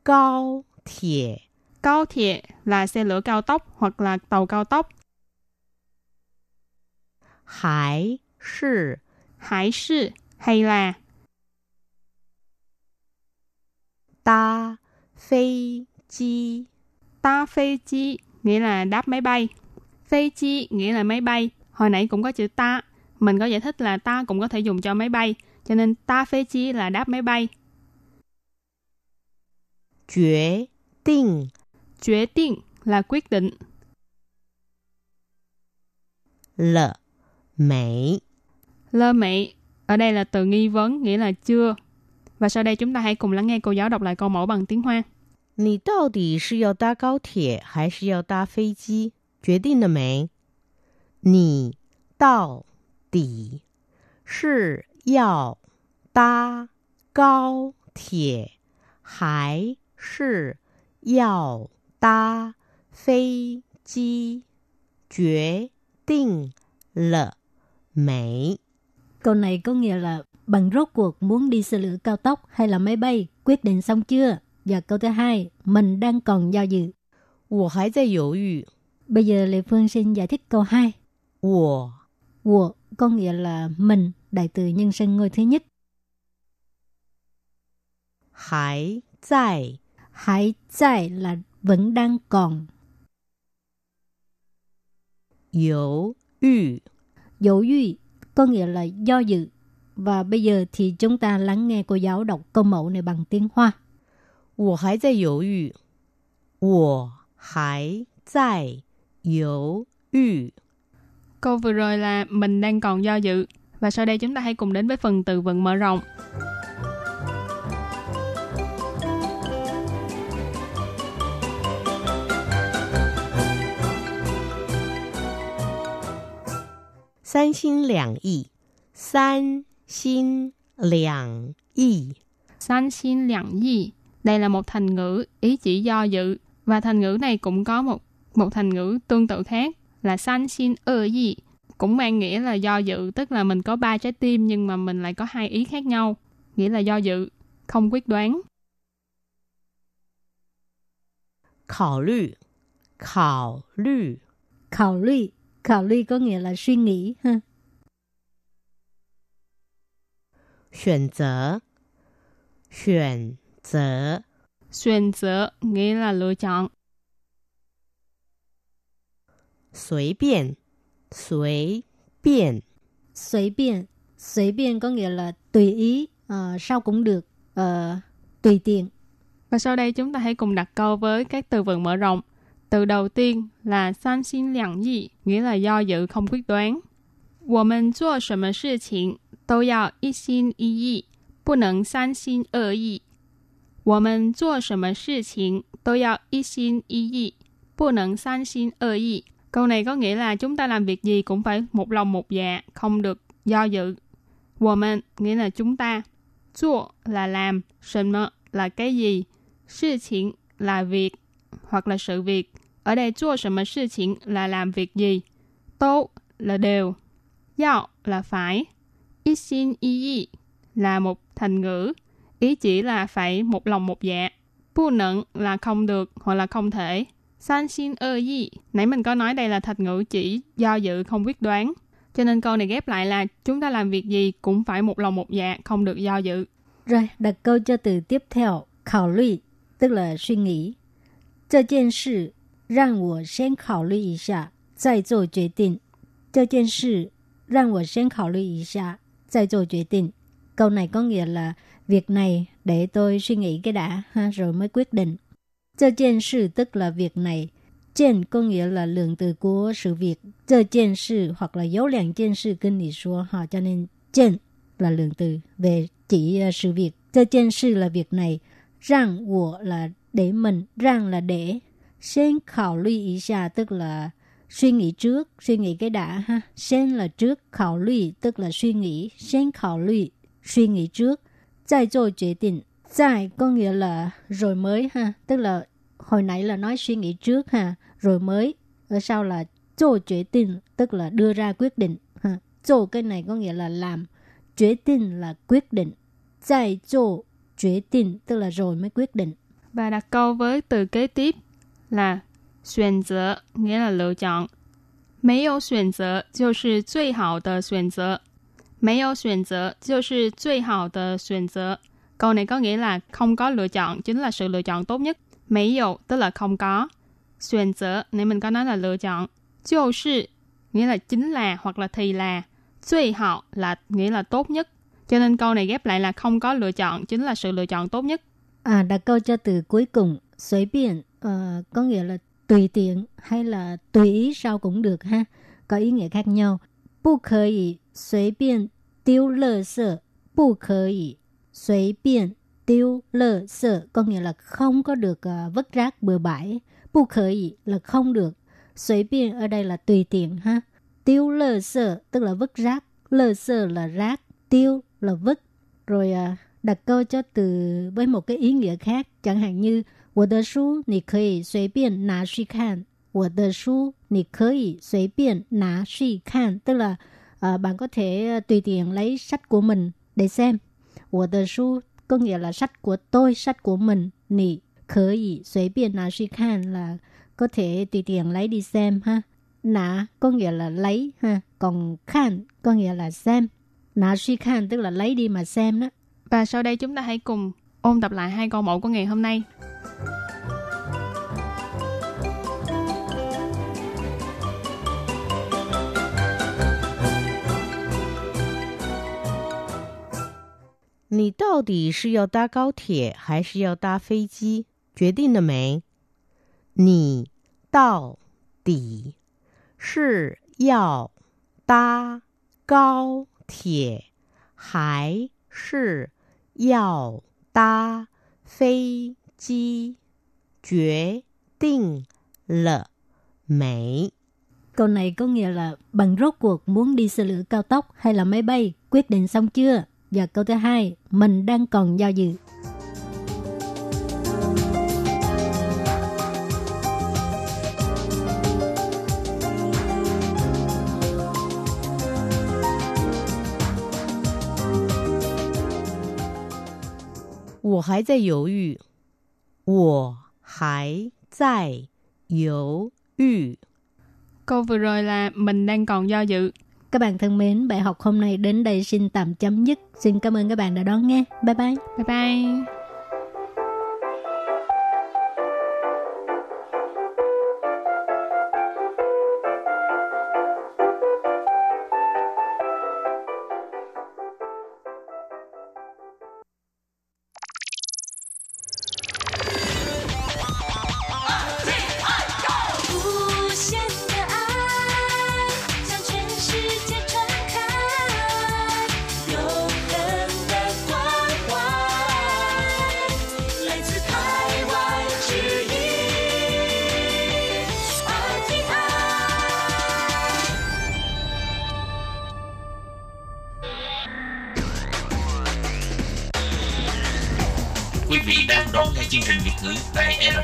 Speaker 5: Cao thiệt.
Speaker 1: Cao thiệt là xe lửa cao tốc hoặc là tàu cao tốc.
Speaker 5: Hải sư.
Speaker 1: Hải sư hay là
Speaker 5: 搭飞机？
Speaker 1: ta phê chi nghĩa là đáp máy bay. Phê chi nghĩa là máy bay. Hồi nãy cũng có chữ ta. Mình có giải thích là ta cũng có thể dùng cho máy bay. Cho nên ta phê chi là đáp máy bay.
Speaker 5: 决定
Speaker 1: Quyết định là quyết định.
Speaker 5: 了没？
Speaker 1: Lơ mị ở đây là từ nghi vấn nghĩa là chưa. Và sau đây chúng ta hãy cùng lắng nghe cô giáo đọc lại câu mẫu bằng tiếng Hoa.
Speaker 5: 你到底是要搭高铁还是要搭飞机？决定了没？你到底是要搭高铁还是要搭飞机？决定了没？
Speaker 2: Câu này có nghĩa là bằng rốt cuộc muốn đi xe lửa cao tốc hay là máy bay, quyết định xong chưa? Và câu thứ hai, mình đang còn do dự.
Speaker 5: 我还在犹豫。
Speaker 2: Bây giờ Lê Phương xin giải thích câu 2.
Speaker 5: 我
Speaker 2: Wo có nghĩa là mình, đại từ nhân xưng ngôi thứ nhất.
Speaker 5: 还在
Speaker 2: Hãy tại là vẫn đang còn.
Speaker 5: 犹豫。
Speaker 2: Dấu duy có nghĩa là do dự. Và bây giờ thì chúng ta lắng nghe cô giáo đọc câu mẫu này bằng tiếng Hoa.
Speaker 5: 我还在犹豫，我还在犹豫。
Speaker 1: Câu vừa rồi là mình đang còn do dự. Và sau đây chúng ta hãy cùng đến với phần từ vựng mở rộng.
Speaker 5: “三心两意”，三 心两意，
Speaker 1: San xin lặng yi. Đây là một thành ngữ ý chỉ do dự. Và thành ngữ này cũng có một một thành ngữ tương tự khác là san xin ơ yi. Cũng mang nghĩa là do dự, tức là mình có ba trái tim nhưng mà mình lại có hai ý khác nhau. Nghĩa là do dự, không quyết đoán.
Speaker 5: 考虑，考虑，
Speaker 2: Khảo ly. Khảo ly có nghĩa là suy nghĩ. Ha.
Speaker 5: 选择，选择，
Speaker 1: Xuyên择nghĩa là lựa chọn.
Speaker 5: 随便，随便，
Speaker 2: Xuế biện, xuế biện có nghĩa là tùy ý, ờ, sao cũng được, ờ, tùy tiện.
Speaker 1: Và sau đây chúng ta hãy cùng đặt câu với các từ vựng mở rộng. Từ đầu tiên là san xin liảng yi, nghĩa là do dự không quyết đoán. 我们做什么事情 都要一心一意，不能三心二意。我们做什么事情都要一心一意，不能三心二意。Câu này có nghĩa là chúng ta làm việc gì cũng phải một lòng một dạ, không được do dự. 我们 nghĩa là chúng ta. 做 là làm, 什么 là cái gì, 事情 là việc hoặc là sự việc. Ở đây 做什么事情 là làm việc gì. Tô là đều. Yao là phải. Ý xin ý yi là một thành ngữ. Ý chỉ là phải một lòng một dạ. Bu nẫn là không được hoặc là không thể. San xin ơ yi. Nãy mình có nói đây là thành ngữ chỉ do dự không quyết đoán. Cho nên câu này ghép lại là chúng ta làm việc gì cũng phải một lòng một dạ, không được do dự.
Speaker 2: Rồi, đặt câu cho từ tiếp theo, khảo lụy, tức là suy nghĩ. 这件事让我先考虑一下，再做决定。这件事让我先考虑一下， 再做 quyết định. Câu này có nghĩa là việc này để tôi suy nghĩ cái đã ha, rồi mới quyết định. Cho trên sự tức là việc này. Trên có nghĩa là lượng từ của sự việc. Cho trên sự hoặc là dấu lượng trên sự kinh thì số họ cho nên trên là lượng từ về chỉ ờ, sự việc. Cho trên sự là việc này. Rằng của là để mình, rằng là để. Xin khảo lưu ý xa tức là suy nghĩ trước, suy nghĩ cái đã ha. Sen là trước, khảo lụy tức là suy nghĩ. Sen khảo lụy, suy nghĩ trước. 再做决定 Tại có nghĩa là rồi mới ha. Tức là hồi nãy là nói suy nghĩ trước ha. Rồi mới. Ở sau là做决定 tức là đưa ra quyết định ha. 做 cái này có nghĩa là làm. Quyết định là quyết định. 再做决定 tức là rồi mới quyết định.
Speaker 1: Và đặt câu với từ kế tiếp là 选择 nghĩa là lựa chọn. 没有选择就是最好的选择。没有选择就是最好的选择。Câu này có nghĩa là không có lựa chọn chính là sự lựa chọn tốt nhất. Mấy dụ tức là không có. Xuyên sở, nãy mình có nói là lựa chọn. Chiêu sư, nghĩa là chính là hoặc là thì là. Duy hảo là nghĩa là tốt nhất. Cho nên câu này ghép lại là không có lựa chọn chính là sự lựa chọn tốt nhất.
Speaker 2: À, đặt câu cho từ cuối cùng, xuế biện, ờ, có nghĩa là tùy tiện hay là tùy ý sao cũng được ha. Có ý nghĩa khác nhau. 不可以随便丢垃圾，不可以随便丢垃圾 có nghĩa là không có được uh, vứt rác bừa bãi. 不可以 là không được. 随便 ở đây là tùy tiện ha. Tiêu lơ sơ tức là vứt rác. Lơ sơ là rác. Tiêu là vứt. Rồi uh, đặt câu cho từ với một cái ý nghĩa khác. Chẳng hạn như 我的书你可以随便拿去看。我的书你可以随便拿去看 tức là à, bạn có thể tùy tiện lấy sách của mình để xem. 我的书 có nghĩa là sách của tôi, sách của mình. Nì khởi ý, xuế biên nà suy khan là có thể tùy tiện lấy đi xem ha. Nà có nghĩa là lấy ha. Còn khan có nghĩa là xem. Nà suy khan tức là lấy đi mà xem đó.
Speaker 1: Và sau đây chúng ta hãy cùng ôn tập lại hai câu mẫu của ngày hôm nay.
Speaker 5: 你到底是要搭高铁还是要搭飞机？决定了没？你到底是要搭高铁还是要搭飞机？决定了没
Speaker 2: ？Câu này có nghĩa là bằng rốt cuộc muốn đi xe lửa cao tốc hay là máy bay, quyết định xong chưa? Và câu thứ hai, mình đang còn do dự.
Speaker 5: 我还在犹豫，我还在犹豫。
Speaker 1: Câu vừa rồi là mình đang còn do dự.
Speaker 2: Các bạn thân mến, bài học hôm nay đến đây xin tạm chấm dứt. Xin cảm ơn các bạn đã đón nghe. Bye bye.
Speaker 1: Bye bye.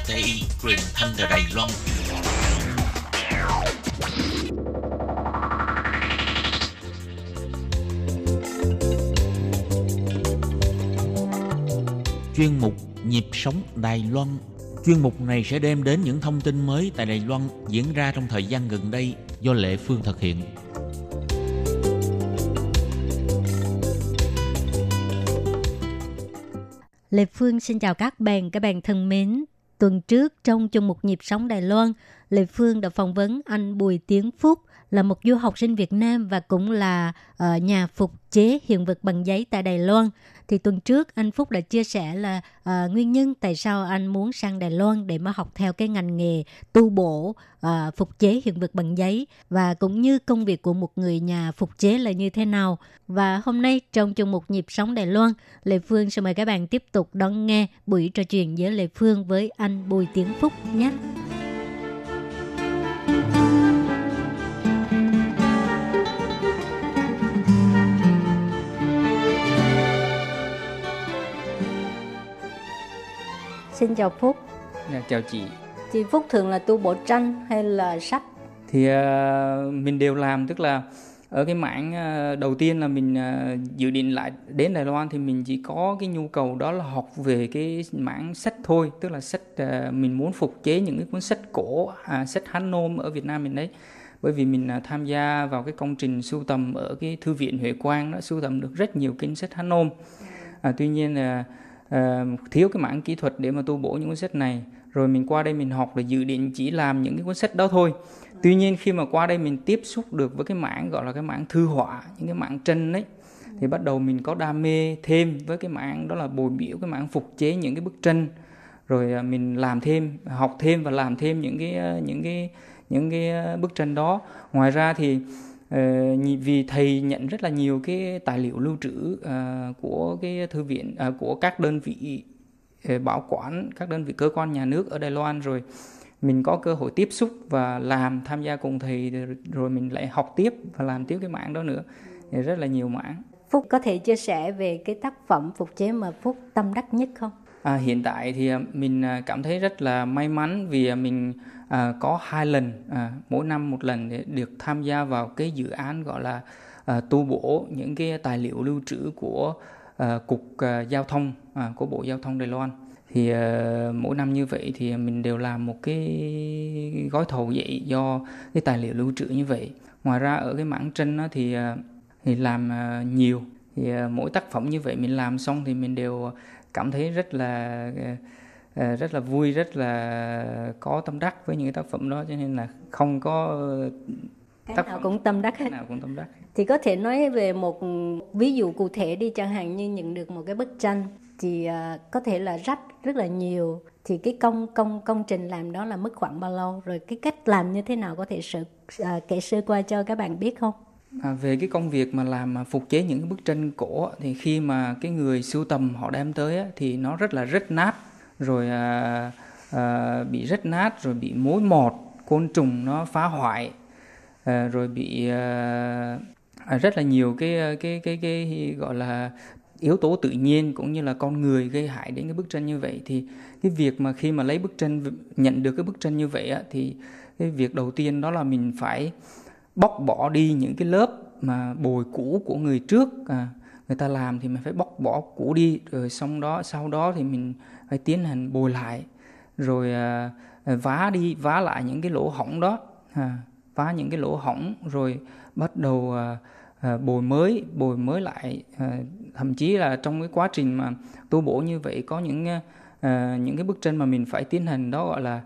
Speaker 3: RTI truyền thanh từ Đài Loan. Chuyên mục Nhịp sống Đài Loan Chuyên mục này sẽ đem đến những thông tin mới tại Đài Loan diễn ra trong thời gian gần đây do Lệ Phương thực hiện.
Speaker 2: Lê Phương xin chào các bạn, các bạn thân mến. Tuần trước trong chung một nhịp sống Đài Loan, Lê Phương đã phỏng vấn anh Bùi Tiến Phúc là một du học sinh Việt Nam và cũng là uh, nhà phục chế hiện vật bằng giấy tại Đài Loan. Thì tuần trước anh Phúc đã chia sẻ là uh, nguyên nhân tại sao anh muốn sang Đài Loan để mà học theo cái ngành nghề tu bổ uh, phục chế hiện vật bằng giấy và cũng như công việc của một người nhà phục chế là như thế nào. Và hôm nay trong chung một nhịp sống Đài Loan, Lê Phương sẽ mời các bạn tiếp tục đón nghe buổi trò chuyện giữa Lê Phương với anh Bùi Tiến Phúc nhé. Xin chào Phúc.
Speaker 6: Dạ, chào chị.
Speaker 2: Chị Phúc thường là tu bộ tranh hay là sách?
Speaker 6: Thì uh, mình đều làm tức là ở cái mảng uh, đầu tiên là mình uh, dự định lại đến Đài Loan thì mình chỉ có cái nhu cầu đó là học về cái mảng sách thôi, tức là sách uh, mình muốn phục chế những cái cuốn sách cổ, à, sách Hán nôm ở Việt Nam mình đấy. Bởi vì mình uh, tham gia vào cái công trình sưu tầm ở cái thư viện Huệ Quang đó sưu tầm được rất nhiều kinh sách Hán nôm. À, tuy nhiên là uh, thiếu cái mảng kỹ thuật để mà tu bổ những cuốn sách này. Rồi mình qua đây mình học để dự định chỉ làm những cái cuốn sách đó thôi. Tuy nhiên khi mà qua đây mình tiếp xúc được với cái mảng gọi là cái mảng thư họa những cái mảng tranh đấy thì bắt đầu mình có đam mê thêm với cái mảng đó là bồi biểu cái mảng phục chế những cái bức tranh. Rồi à, mình làm thêm học thêm và làm thêm những cái à, những cái những cái à, bức tranh đó. Ngoài ra thì vì thầy nhận rất là nhiều cái tài liệu lưu trữ uh, của cái thư viện uh, của các đơn vị bảo quản các đơn vị cơ quan nhà nước ở Đài Loan rồi mình có cơ hội tiếp xúc và làm tham gia cùng thầy rồi mình lại học tiếp và làm tiếp cái mảng đó nữa thì rất là nhiều mảng
Speaker 2: Phúc có thể chia sẻ về cái tác phẩm phục chế mà Phúc tâm đắc nhất không?
Speaker 6: À, hiện tại thì mình cảm thấy rất là may mắn vì mình à, có hai lần à, mỗi năm một lần để được tham gia vào cái dự án gọi là à, tu bổ những cái tài liệu lưu trữ của à, cục à, giao thông à, của bộ giao thông Đài Loan. Thì à, mỗi năm như vậy thì mình đều làm một cái gói thầu vậy do cái tài liệu lưu trữ như vậy. Ngoài ra ở cái mảng tranh đó thì à, thì làm à, nhiều. Thì à, mỗi tác phẩm như vậy mình làm xong thì mình đều cảm thấy rất là à, rất là vui rất là có tâm đắc với những cái tác phẩm đó cho nên là không có
Speaker 2: cái tác nào phẩm, cũng tâm đắc hết.
Speaker 6: nào cũng tâm đắc.
Speaker 2: Thì có thể nói về một ví dụ cụ thể đi chẳng hạn như nhận được một cái bức tranh thì uh, có thể là rách rất là nhiều. Thì cái công công công trình làm đó là mất khoảng bao lâu? Rồi cái cách làm như thế nào có thể sự uh, kể sơ qua cho các bạn biết không?
Speaker 6: À, về cái công việc mà làm mà phục chế những cái bức tranh cổ thì khi mà cái người sưu tầm họ đem tới thì nó rất là rách nát rồi à, à, bị rách nát rồi bị mối mọt côn trùng nó phá hoại à, rồi bị à, à, rất là nhiều cái à, cái cái cái gọi là yếu tố tự nhiên cũng như là con người gây hại đến cái bức tranh như vậy. Thì cái việc mà khi mà lấy bức tranh nhận được cái bức tranh như vậy á, thì cái việc đầu tiên đó là mình phải bóc bỏ đi những cái lớp mà bồi cũ của người trước à, người ta làm thì mình phải bóc bỏ cũ đi rồi xong đó sau đó thì mình phải tiến hành bồi lại. Rồi à, vá đi vá lại những cái lỗ hỏng đó. À, những cái lỗ hỏng rồi bắt đầu à, à, bồi mới bồi mới lại thậm chí là trong cái quá trình mà tu bổ như vậy có những những cái bức tranh mà mình phải tiến hành đó gọi là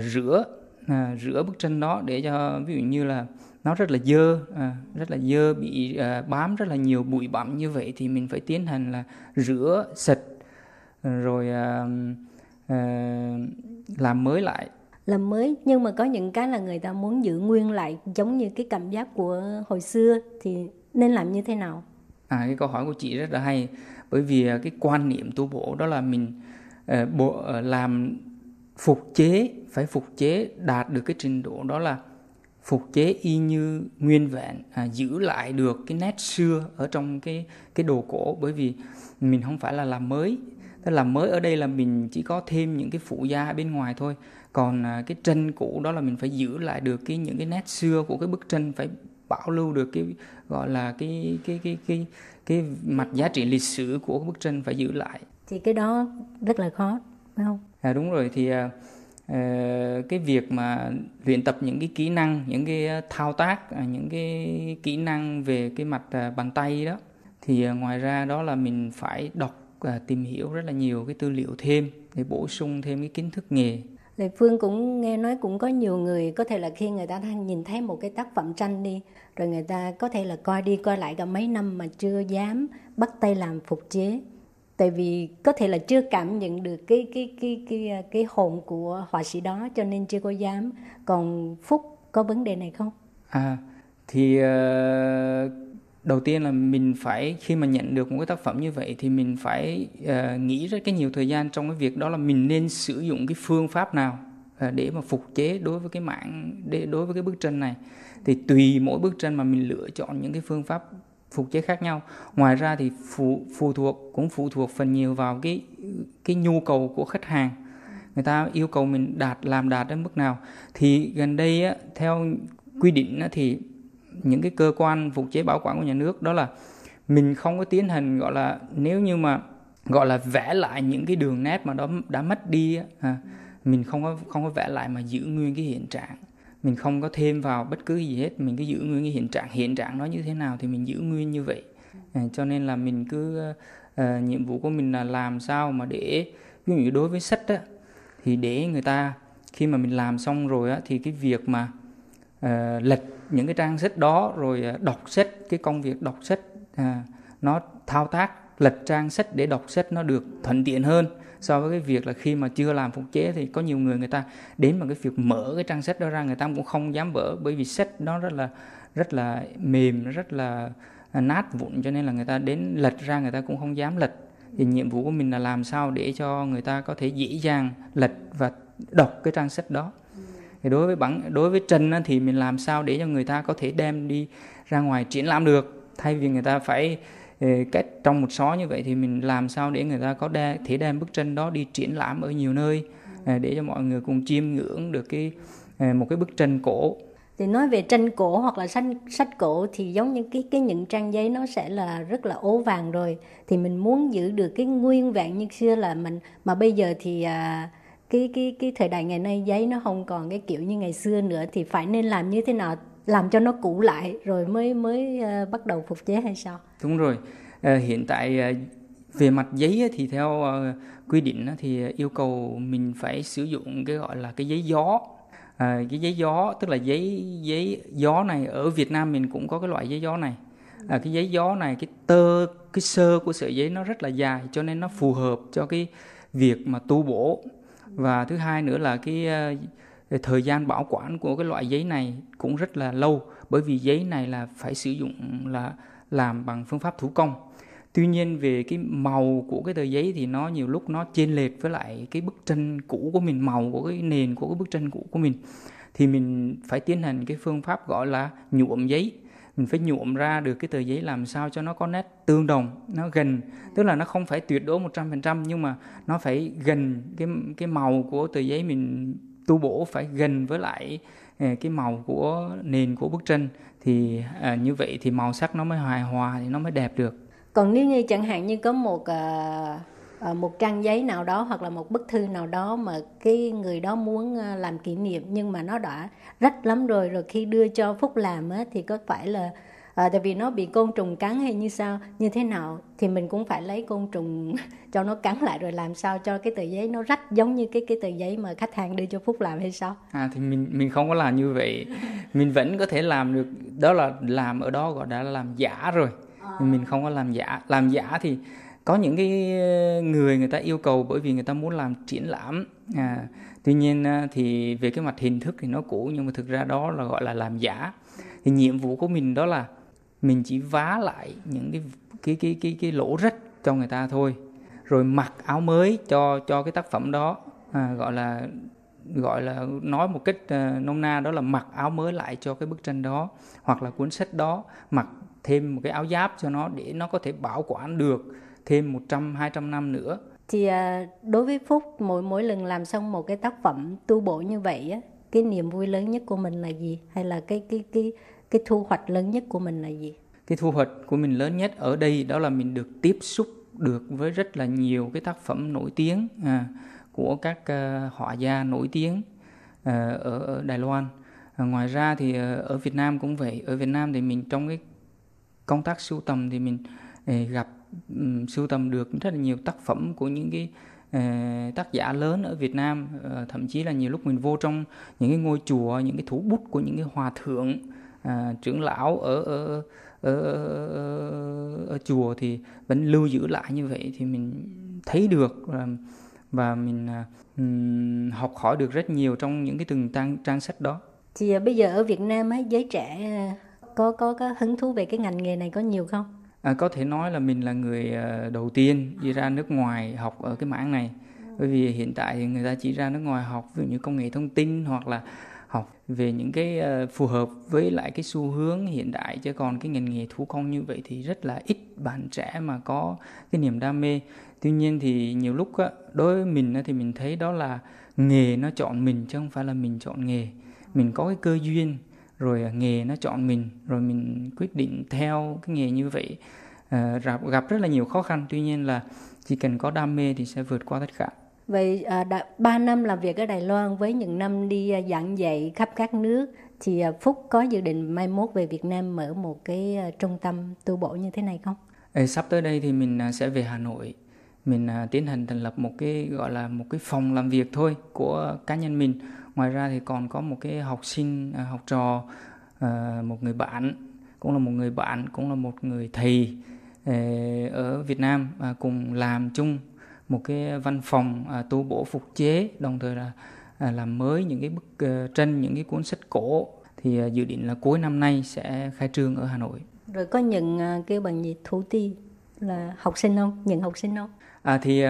Speaker 6: rửa à, rửa bức tranh đó để cho ví dụ như là nó rất là dơ à, rất là dơ bị à, bám rất là nhiều bụi bặm như vậy thì mình phải tiến hành là rửa sạch rồi à, à, làm mới lại.
Speaker 2: Làm mới nhưng mà có những cái là người ta muốn giữ nguyên lại giống như cái cảm giác của hồi xưa thì nên làm như thế nào?
Speaker 6: À cái câu hỏi của chị rất là hay bởi vì à, cái quan niệm tu bổ đó là mình uh, bộ uh, làm phục chế phải phục chế đạt được cái trình độ đó là phục chế y như nguyên vẹn à, giữ lại được cái nét xưa ở trong cái cái đồ cổ bởi vì mình không phải là làm mới tức làm mới ở đây là mình chỉ có thêm những cái phụ gia bên ngoài thôi. Còn à, cái tranh cũ đó là mình phải giữ lại được cái những cái nét xưa của cái bức tranh phải bảo lưu được cái gọi là cái cái cái cái cái mặt giá trị lịch sử của cái bức tranh phải giữ lại.
Speaker 2: Thì cái đó rất là khó phải không?
Speaker 6: À đúng rồi. Thì uh, cái việc mà luyện tập những cái kỹ năng những cái thao tác những cái kỹ năng về cái mặt bàn tay đó thì ngoài ra đó là mình phải đọc tìm hiểu rất là nhiều cái tư liệu thêm để bổ sung thêm cái kiến thức nghề.
Speaker 2: Lệ Phương cũng nghe nói cũng có nhiều người có thể là khi người ta nhìn thấy một cái tác phẩm tranh đi rồi người ta có thể là coi đi coi lại cả mấy năm mà chưa dám bắt tay làm phục chế. Tại vì có thể là chưa cảm nhận được cái cái cái cái cái hồn của họa sĩ đó cho nên chưa có dám. Còn Phúc có vấn đề này không?
Speaker 6: À thì uh, đầu tiên là mình phải khi mà nhận được một cái tác phẩm như vậy thì mình phải uh, nghĩ rất cái nhiều thời gian trong cái việc đó là mình nên sử dụng cái phương pháp nào uh, để mà phục chế đối với cái mạng để đối với cái bức tranh này. Thì tùy mỗi bức tranh mà mình lựa chọn những cái phương pháp phục chế khác nhau. Ngoài ra thì phụ phụ thuộc cũng phụ thuộc phần nhiều vào cái cái nhu cầu của khách hàng. Người ta yêu cầu mình đạt làm đạt đến mức nào. Thì gần đây á, theo quy định á, thì những cái cơ quan phục chế bảo quản của nhà nước đó là mình không có tiến hành gọi là nếu như mà gọi là vẽ lại những cái đường nét mà đó đã mất đi à, mình không có không có vẽ lại mà giữ nguyên cái hiện trạng. Mình không có thêm vào bất cứ gì hết mình cứ giữ nguyên cái hiện trạng. Hiện trạng nó như thế nào thì mình giữ nguyên như vậy. À, cho nên là mình cứ à, nhiệm vụ của mình là làm sao mà để ví dụ đối với sách á, thì để người ta khi mà mình làm xong rồi á, thì cái việc mà à, lật những cái trang sách đó rồi à, đọc sách cái công việc đọc sách à, nó thao tác lật trang sách để đọc sách nó được thuận tiện hơn so với cái việc là khi mà chưa làm phục chế thì có nhiều người người ta đến bằng cái việc mở cái trang sách đó ra người ta cũng không dám mở bởi vì sách nó rất là rất là mềm rất là à, nát vụn cho nên là người ta đến lật ra người ta cũng không dám lật. Thì nhiệm vụ của mình là làm sao để cho người ta có thể dễ dàng lật và đọc cái trang sách đó thì đối với bản đối với tranh thì mình làm sao để cho người ta có thể đem đi ra ngoài triển lãm được? Thay vì người ta phải cách trong một xó như vậy thì mình làm sao để người ta có đe, thể đem bức tranh đó đi triển lãm ở nhiều nơi à, để cho mọi người cùng chiêm ngưỡng được cái à, một cái bức tranh cổ?
Speaker 2: Thì nói về tranh cổ hoặc là sách sách cổ thì giống như cái cái những trang giấy nó sẽ là rất là ố vàng rồi. Thì mình muốn giữ được cái nguyên vẹn như xưa là mình mà bây giờ thì à, cái cái cái thời đại ngày nay giấy nó không còn cái kiểu như ngày xưa nữa thì phải nên làm như thế nào làm cho nó cũ lại rồi mới mới uh, bắt đầu phục chế hay sao?
Speaker 6: Đúng rồi. À, hiện tại uh, về mặt giấy thì theo uh, quy định thì yêu cầu mình phải sử dụng cái gọi là cái giấy gió. À, cái giấy gió tức là giấy giấy gió này ở Việt Nam mình cũng có cái loại giấy gió này. À, cái giấy gió này cái tơ cái sơ của sợi giấy nó rất là dài cho nên nó phù hợp cho cái việc mà tu bổ và thứ hai nữa là cái ờ, thời gian bảo quản của cái loại giấy này cũng rất là lâu, bởi vì giấy này là phải sử dụng là làm bằng phương pháp thủ công. Tuy nhiên về cái màu của cái tờ giấy thì nó nhiều lúc nó chênh lệch với lại cái bức tranh cũ của mình, màu của cái nền của cái bức tranh cũ của mình. Thì mình phải tiến hành cái phương pháp gọi là nhuộm giấy mình phải nhuộm ra được cái tờ giấy làm sao cho nó có nét tương đồng nó gần. Tức là nó không phải tuyệt đối 100% nhưng mà nó phải gần cái cái màu của tờ giấy mình tu bổ phải gần với lại ờ, cái màu của nền của bức tranh. Thì à, như vậy thì màu sắc nó mới hài hòa thì nó mới đẹp được.
Speaker 2: Còn nếu như chẳng hạn như có một à, uh, một trang giấy nào đó hoặc là một bức thư nào đó mà cái người đó muốn uh, làm kỷ niệm nhưng mà nó đã rách lắm rồi rồi khi đưa cho phúc làm á, thì có phải là à, tại vì nó bị côn trùng cắn hay như sao như thế nào thì mình cũng phải lấy côn trùng cho nó cắn lại rồi làm sao cho cái tờ giấy nó rách giống như cái cái tờ giấy mà khách hàng đưa cho phúc làm hay sao?
Speaker 6: À thì mình mình không có làm như vậy. Mình vẫn có thể làm được đó là làm ở đó gọi đã là làm giả rồi. À. mình không có làm giả. Làm giả thì có những cái ờ, người người ta yêu cầu bởi vì người ta muốn làm triển lãm. À, tuy nhiên ờ, thì về cái mặt hình thức thì nó cũ nhưng mà thực ra đó là gọi là làm giả. Thì nhiệm vụ của mình đó là mình chỉ vá lại những cái cái cái cái cái lỗ rách cho người ta thôi. Rồi mặc áo mới cho cho cái tác phẩm đó. À, gọi là gọi là nói một cách uh, nôm na đó là mặc áo mới lại cho cái bức tranh đó. Hoặc là cuốn sách đó mặc thêm một cái áo giáp cho nó để nó có thể bảo quản được thêm 100 200 năm nữa.
Speaker 2: Thì uh, đối với Phúc mỗi mỗi lần làm xong một cái tác phẩm tu bổ như vậy á, cái niềm vui lớn nhất của mình là gì hay là cái cái cái cái thu hoạch lớn nhất của mình là gì?
Speaker 6: Cái thu hoạch của mình lớn nhất ở đây đó là mình được tiếp xúc được với rất là nhiều cái tác phẩm nổi tiếng à, của các uh, họa gia nổi tiếng uh, ở, ở Đài Loan. À, ngoài ra thì uh, ở Việt Nam cũng vậy. Ở Việt Nam thì mình trong cái công tác sưu tầm thì mình gặp um, sưu tầm được rất là nhiều tác phẩm của những cái uh, tác giả lớn ở Việt Nam. Uh, thậm chí là nhiều lúc mình vô trong những cái ngôi chùa, những cái thủ bút của những cái hòa thượng ờ, trưởng lão ở ở, ở, ở ở chùa thì vẫn lưu giữ lại như vậy thì mình thấy được và, và mình um, học hỏi được rất nhiều trong những cái từng trang trang sách đó.
Speaker 2: Thì bây giờ ở Việt Nam ấy, giới trẻ có có có hứng thú về cái ngành nghề này có nhiều không?
Speaker 6: À, có thể nói là mình là người à, đầu tiên đi ra nước ngoài học ở cái mảng này. Bởi vì hiện tại thì người ta chỉ ra nước ngoài học ví dụ như công nghệ thông tin hoặc là học về những cái à, phù hợp với lại cái xu hướng hiện đại. Chứ còn cái ngành nghề thủ công như vậy thì rất là ít bạn trẻ mà có cái niềm đam mê. Tuy nhiên thì nhiều lúc á, đối với mình á, thì mình thấy đó là nghề nó chọn mình chứ không phải là mình chọn nghề. Mình có cái cơ duyên rồi nghề nó chọn mình rồi mình quyết định theo cái nghề như vậy. À, gặp rất là nhiều khó khăn tuy nhiên là chỉ cần có đam mê thì sẽ vượt qua tất cả.
Speaker 2: Vậy à, đã 3 năm làm việc ở Đài Loan với những năm đi à, giảng dạy khắp các nước thì à, Phúc có dự định mai mốt về Việt Nam mở một cái à, trung tâm tu bổ như thế này không?
Speaker 6: Ê, sắp tới đây thì mình à, sẽ về Hà Nội. Mình à, tiến hành thành lập một cái gọi là một cái phòng làm việc thôi của cá nhân mình ngoài ra thì còn có một cái học sinh à, học trò à, một người bạn cũng là một người bạn cũng là một người thầy à, ở Việt Nam cùng làm chung một cái văn phòng tu bổ phục chế đồng thời là làm mới những cái bức tranh những cái cuốn sách cổ thì dự định là cuối năm nay sẽ khai trương ở Hà Nội.
Speaker 2: Rồi có nhận kêu bằng gì thủ ti là học sinh không? Nhận học sinh không?
Speaker 6: À thì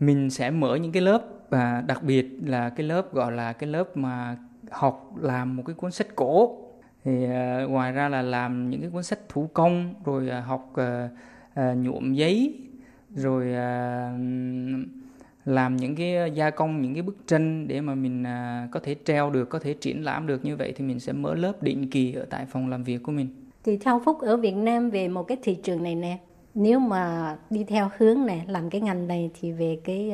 Speaker 6: mình sẽ mở những cái lớp và đặc biệt là cái lớp gọi là cái lớp mà học làm một cái cuốn sách cổ. Thì uh, ngoài ra là làm những cái cuốn sách thủ công rồi uh, học uh, uh, nhuộm giấy rồi uh, làm những cái gia công những cái bức tranh để mà mình uh, có thể treo được có thể triển lãm được. Như vậy thì mình sẽ mở lớp định kỳ ở tại phòng làm việc của mình.
Speaker 2: Thì theo phúc ở việt nam về một cái thị trường này nè nếu mà đi theo hướng này làm cái ngành này thì về cái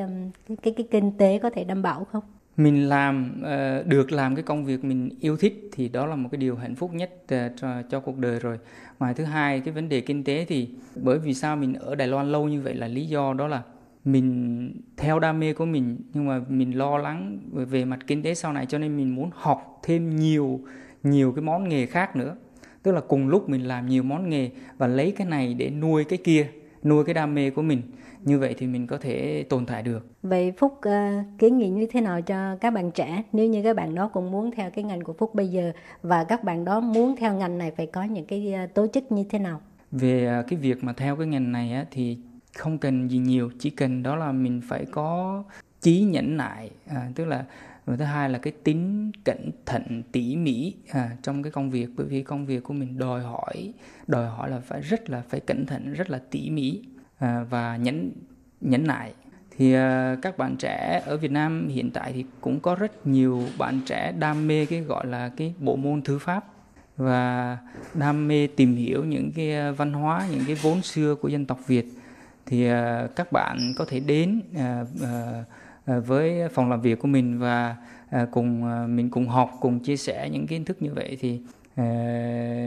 Speaker 2: cái cái, cái kinh tế có thể đảm bảo không?
Speaker 6: Mình làm ờ, được làm cái công việc mình yêu thích thì đó là một cái điều hạnh phúc nhất ờ, cho, cho cuộc đời rồi. Ngoài thứ hai cái vấn đề kinh tế thì bởi vì sao mình ở Đài Loan lâu như vậy là lý do đó là mình theo đam mê của mình nhưng mà mình lo lắng về mặt kinh tế sau này cho nên mình muốn học thêm nhiều nhiều cái món nghề khác nữa tức là cùng lúc mình làm nhiều món nghề và lấy cái này để nuôi cái kia nuôi cái đam mê của mình. Như vậy thì mình có thể tồn tại được.
Speaker 2: Vậy phúc uh, kiến nghị như thế nào cho các bạn trẻ? Nếu như các bạn đó cũng muốn theo cái ngành của phúc bây giờ và các bạn đó muốn theo ngành này phải có những cái uh, tố chất như thế nào?
Speaker 6: Về uh, cái việc mà theo cái ngành này á, thì không cần gì nhiều chỉ cần đó là mình phải có trí nhẫn nại à, tức là và thứ hai là cái tính cẩn thận tỉ mỉ à, trong cái công việc. Bởi vì công việc của mình đòi hỏi đòi hỏi là phải rất là phải cẩn thận rất là tỉ mỉ à, và nhẫn nhẫn nại. Thì à, các bạn trẻ ở Việt Nam hiện tại thì cũng có rất nhiều bạn trẻ đam mê cái gọi là cái bộ môn thư pháp và đam mê tìm hiểu những cái văn hóa những cái vốn xưa của dân tộc Việt. Thì à, các bạn có thể đến à, à, với phòng làm việc của mình và uh, cùng uh, mình cùng học cùng chia sẻ những kiến thức như vậy thì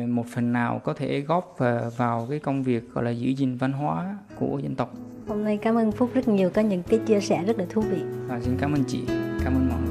Speaker 6: một phần nào có thể góp vào cái công việc gọi là giữ gìn văn hóa của dân tộc.
Speaker 2: Hôm nay cảm ơn Phúc rất nhiều có những cái chia sẻ rất là thú vị.
Speaker 6: Và xin cảm ơn chị, cảm ơn mọi người.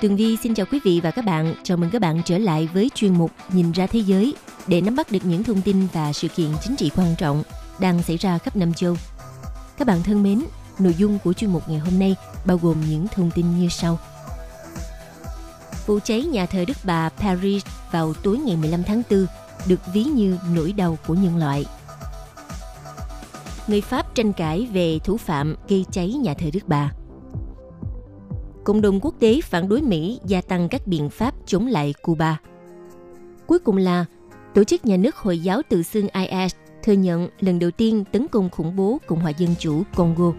Speaker 7: Tường Vi xin chào quý vị và các bạn. Chào mừng các bạn trở lại với chuyên mục Nhìn ra thế giới để nắm bắt được những thông tin và sự kiện chính trị quan trọng đang xảy ra khắp năm châu. Các bạn thân mến, nội dung của chuyên mục ngày hôm nay bao gồm những thông tin như sau. Vụ cháy nhà thờ Đức Bà Paris vào tối ngày 15 tháng 4 được ví như nỗi đau của nhân loại. Người Pháp tranh cãi về thủ phạm gây cháy nhà thờ Đức Bà cộng đồng quốc tế phản đối Mỹ gia tăng các biện pháp chống lại Cuba. Cuối cùng là Tổ chức Nhà nước Hồi giáo tự xưng IS thừa nhận lần đầu tiên tấn công khủng bố Cộng hòa Dân chủ Congo.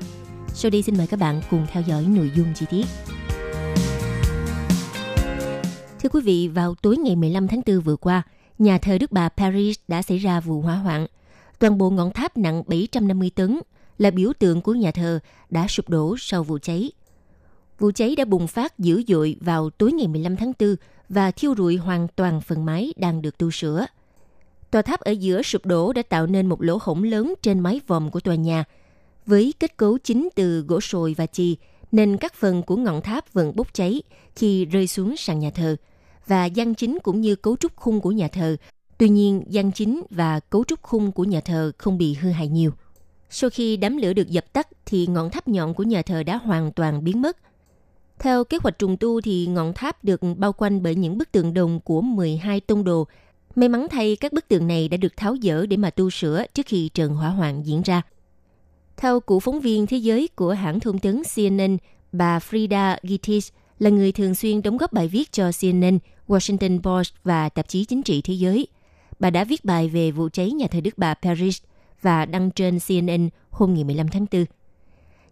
Speaker 7: Sau đây xin mời các bạn cùng theo dõi nội dung chi tiết. Thưa quý vị, vào tối ngày 15 tháng 4 vừa qua, nhà thờ Đức Bà Paris đã xảy ra vụ hỏa hoạn. Toàn bộ ngọn tháp nặng 750 tấn là biểu tượng của nhà thờ đã sụp đổ sau vụ cháy. Vụ cháy đã bùng phát dữ dội vào tối ngày 15 tháng 4 và thiêu rụi hoàn toàn phần mái đang được tu sửa. Tòa tháp ở giữa sụp đổ đã tạo nên một lỗ hổng lớn trên mái vòm của tòa nhà. Với kết cấu chính từ gỗ sồi và chì, nên các phần của ngọn tháp vẫn bốc cháy khi rơi xuống sàn nhà thờ. Và gian chính cũng như cấu trúc khung của nhà thờ. Tuy nhiên, gian chính và cấu trúc khung của nhà thờ không bị hư hại nhiều. Sau khi đám lửa được dập tắt thì ngọn tháp nhọn của nhà thờ đã hoàn toàn biến mất – theo kế hoạch trùng tu thì ngọn tháp được bao quanh bởi những bức tượng đồng của 12 tông đồ. May mắn thay các bức tượng này đã được tháo dỡ để mà tu sửa trước khi trận hỏa hoạn diễn ra. Theo cựu phóng viên thế giới của hãng thông tấn CNN, bà Frida Gitis là người thường xuyên đóng góp bài viết cho CNN, Washington Post và tạp chí chính trị thế giới. Bà đã viết bài về vụ cháy nhà thờ Đức Bà Paris và đăng trên CNN hôm ngày 15 tháng 4.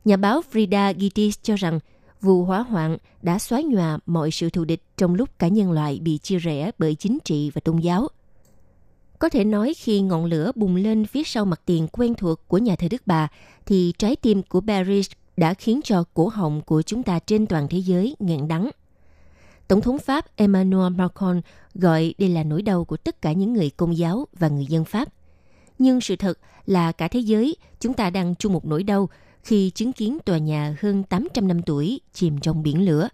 Speaker 7: Nhà báo Frida Gitis cho rằng vụ hỏa hoạn đã xóa nhòa mọi sự thù địch trong lúc cả nhân loại bị chia rẽ bởi chính trị và tôn giáo. Có thể nói khi ngọn lửa bùng lên phía sau mặt tiền quen thuộc của nhà thờ Đức Bà, thì trái tim của Paris đã khiến cho cổ họng của chúng ta trên toàn thế giới nghẹn đắng. Tổng thống Pháp Emmanuel Macron gọi đây là nỗi đau của tất cả những người công giáo và người dân Pháp. Nhưng sự thật là cả thế giới chúng ta đang chung một nỗi đau khi chứng kiến tòa nhà hơn 800 năm tuổi chìm trong biển lửa.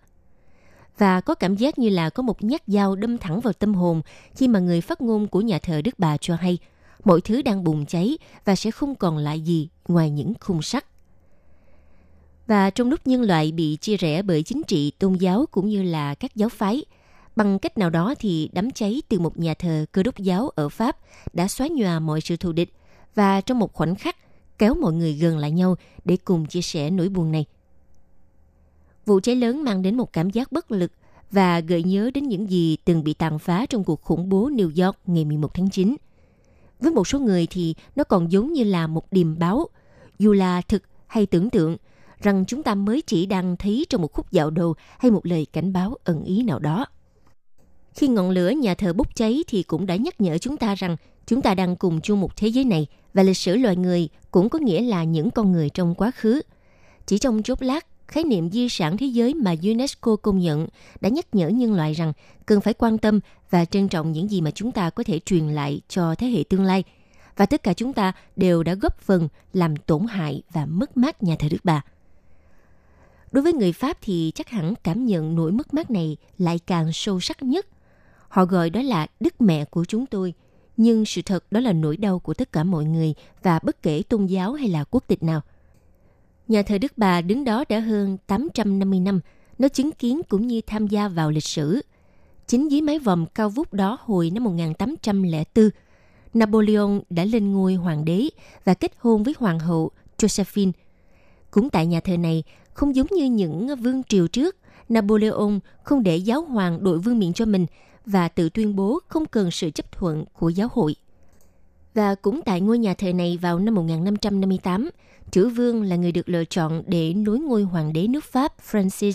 Speaker 7: Và có cảm giác như là có một nhát dao đâm thẳng vào tâm hồn khi mà người phát ngôn của nhà thờ Đức Bà cho hay mọi thứ đang bùng cháy và sẽ không còn lại gì ngoài những khung sắt. Và trong lúc nhân loại bị chia rẽ bởi chính trị, tôn giáo cũng như là các giáo phái, bằng cách nào đó thì đám cháy từ một nhà thờ cơ đốc giáo ở Pháp đã xóa nhòa mọi sự thù địch và trong một khoảnh khắc kéo mọi người gần lại nhau để cùng chia sẻ nỗi buồn này. Vụ cháy lớn mang đến một cảm giác bất lực và gợi nhớ đến những gì từng bị tàn phá trong cuộc khủng bố New York ngày 11 tháng 9. Với một số người thì nó còn giống như là một điềm báo, dù là thực hay tưởng tượng, rằng chúng ta mới chỉ đang thấy trong một khúc dạo đầu hay một lời cảnh báo ẩn ý nào đó. Khi ngọn lửa nhà thờ bốc cháy thì cũng đã nhắc nhở chúng ta rằng Chúng ta đang cùng chung một thế giới này và lịch sử loài người cũng có nghĩa là những con người trong quá khứ. Chỉ trong chốc lát, khái niệm di sản thế giới mà UNESCO công nhận đã nhắc nhở nhân loại rằng cần phải quan tâm và trân trọng những gì mà chúng ta có thể truyền lại cho thế hệ tương lai. Và tất cả chúng ta đều đã góp phần làm tổn hại và mất mát nhà thờ Đức Bà. Đối với người Pháp thì chắc hẳn cảm nhận nỗi mất mát này lại càng sâu sắc nhất. Họ gọi đó là đức mẹ của chúng tôi, nhưng sự thật đó là nỗi đau của tất cả mọi người và bất kể tôn giáo hay là quốc tịch nào – Nhà thờ Đức Bà đứng đó đã hơn 850 năm. Nó chứng kiến cũng như tham gia vào lịch sử. Chính dưới mái vòm cao vút đó hồi năm 1804, Napoleon đã lên ngôi hoàng đế và kết hôn với hoàng hậu Josephine. Cũng tại nhà thờ này, không giống như những vương triều trước, Napoleon không để giáo hoàng đội vương miện cho mình và tự tuyên bố không cần sự chấp thuận của giáo hội. Và cũng tại ngôi nhà thờ này vào năm 1558, Chữ Vương là người được lựa chọn để nối ngôi hoàng đế nước Pháp Francis,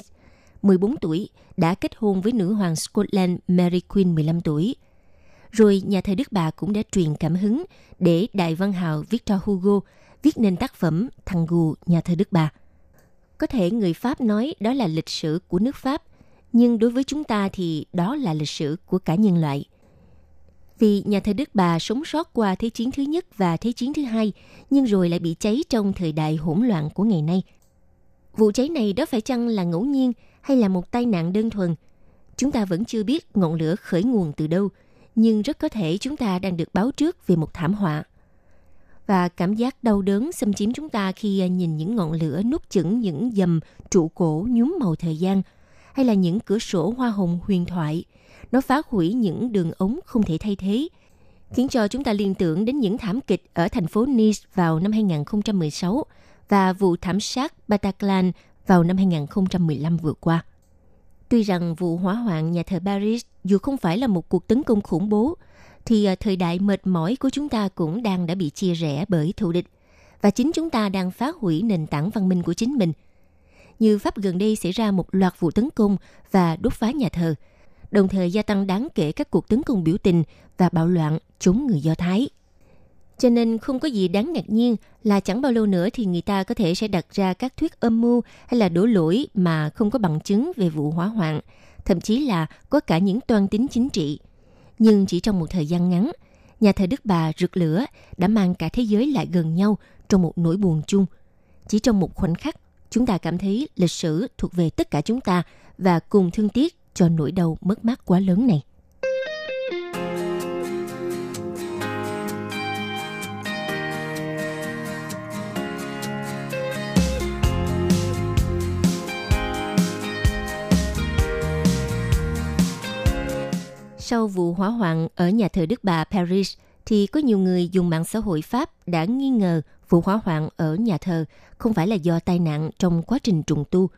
Speaker 7: 14 tuổi, đã kết hôn với nữ hoàng Scotland Mary Queen 15 tuổi. Rồi nhà thờ Đức Bà cũng đã truyền cảm hứng để đại văn hào Victor Hugo viết nên tác phẩm Thằng Gù nhà thờ Đức Bà. Có thể người Pháp nói đó là lịch sử của nước Pháp, nhưng đối với chúng ta thì đó là lịch sử của cả nhân loại – vì nhà thờ Đức Bà sống sót qua Thế chiến thứ nhất và Thế chiến thứ hai, nhưng rồi lại bị cháy trong thời đại hỗn loạn của ngày nay. Vụ cháy này đó phải chăng là ngẫu nhiên hay là một tai nạn đơn thuần? Chúng ta vẫn chưa biết ngọn lửa khởi nguồn từ đâu, nhưng rất có thể chúng ta đang được báo trước về một thảm họa. Và cảm giác đau đớn xâm chiếm chúng ta khi à, nhìn những ngọn lửa nuốt chửng những dầm trụ cổ nhúm màu thời gian, hay là những cửa sổ hoa hồng huyền thoại – nó phá hủy những đường ống không thể thay thế, khiến cho chúng ta liên tưởng đến những thảm kịch ở thành phố Nice vào năm 2016 và vụ thảm sát Bataclan vào năm 2015 vừa qua. Tuy rằng vụ hỏa hoạn nhà thờ Paris dù không phải là một cuộc tấn công khủng bố, thì ờ, thời đại mệt mỏi của chúng ta cũng đang đã bị chia rẽ bởi thù địch. Và chính chúng ta đang phá hủy nền tảng văn minh của chính mình. Như Pháp gần đây xảy ra một loạt vụ tấn công và đốt phá nhà thờ – đồng thời gia tăng đáng kể các cuộc tấn công biểu tình và bạo loạn chống người Do Thái. Cho nên không có gì đáng ngạc nhiên là chẳng bao lâu nữa thì người ta có thể sẽ đặt ra các thuyết âm mưu hay là đổ lỗi mà không có bằng chứng về vụ hỏa hoạn, thậm chí là có cả những toan tính chính trị. Nhưng chỉ trong một thời gian ngắn, nhà thờ Đức Bà rực lửa đã mang cả thế giới lại gần nhau trong một nỗi buồn chung. Chỉ trong một khoảnh khắc, chúng ta cảm thấy lịch sử thuộc về tất cả chúng ta và cùng thương tiếc cho nỗi đau mất mát quá lớn này. Sau vụ hỏa hoạn ở nhà thờ Đức Bà Paris, thì có nhiều người dùng mạng xã hội Pháp đã nghi ngờ vụ hỏa hoạn ở nhà thờ không phải là do tai nạn trong quá trình trùng tu,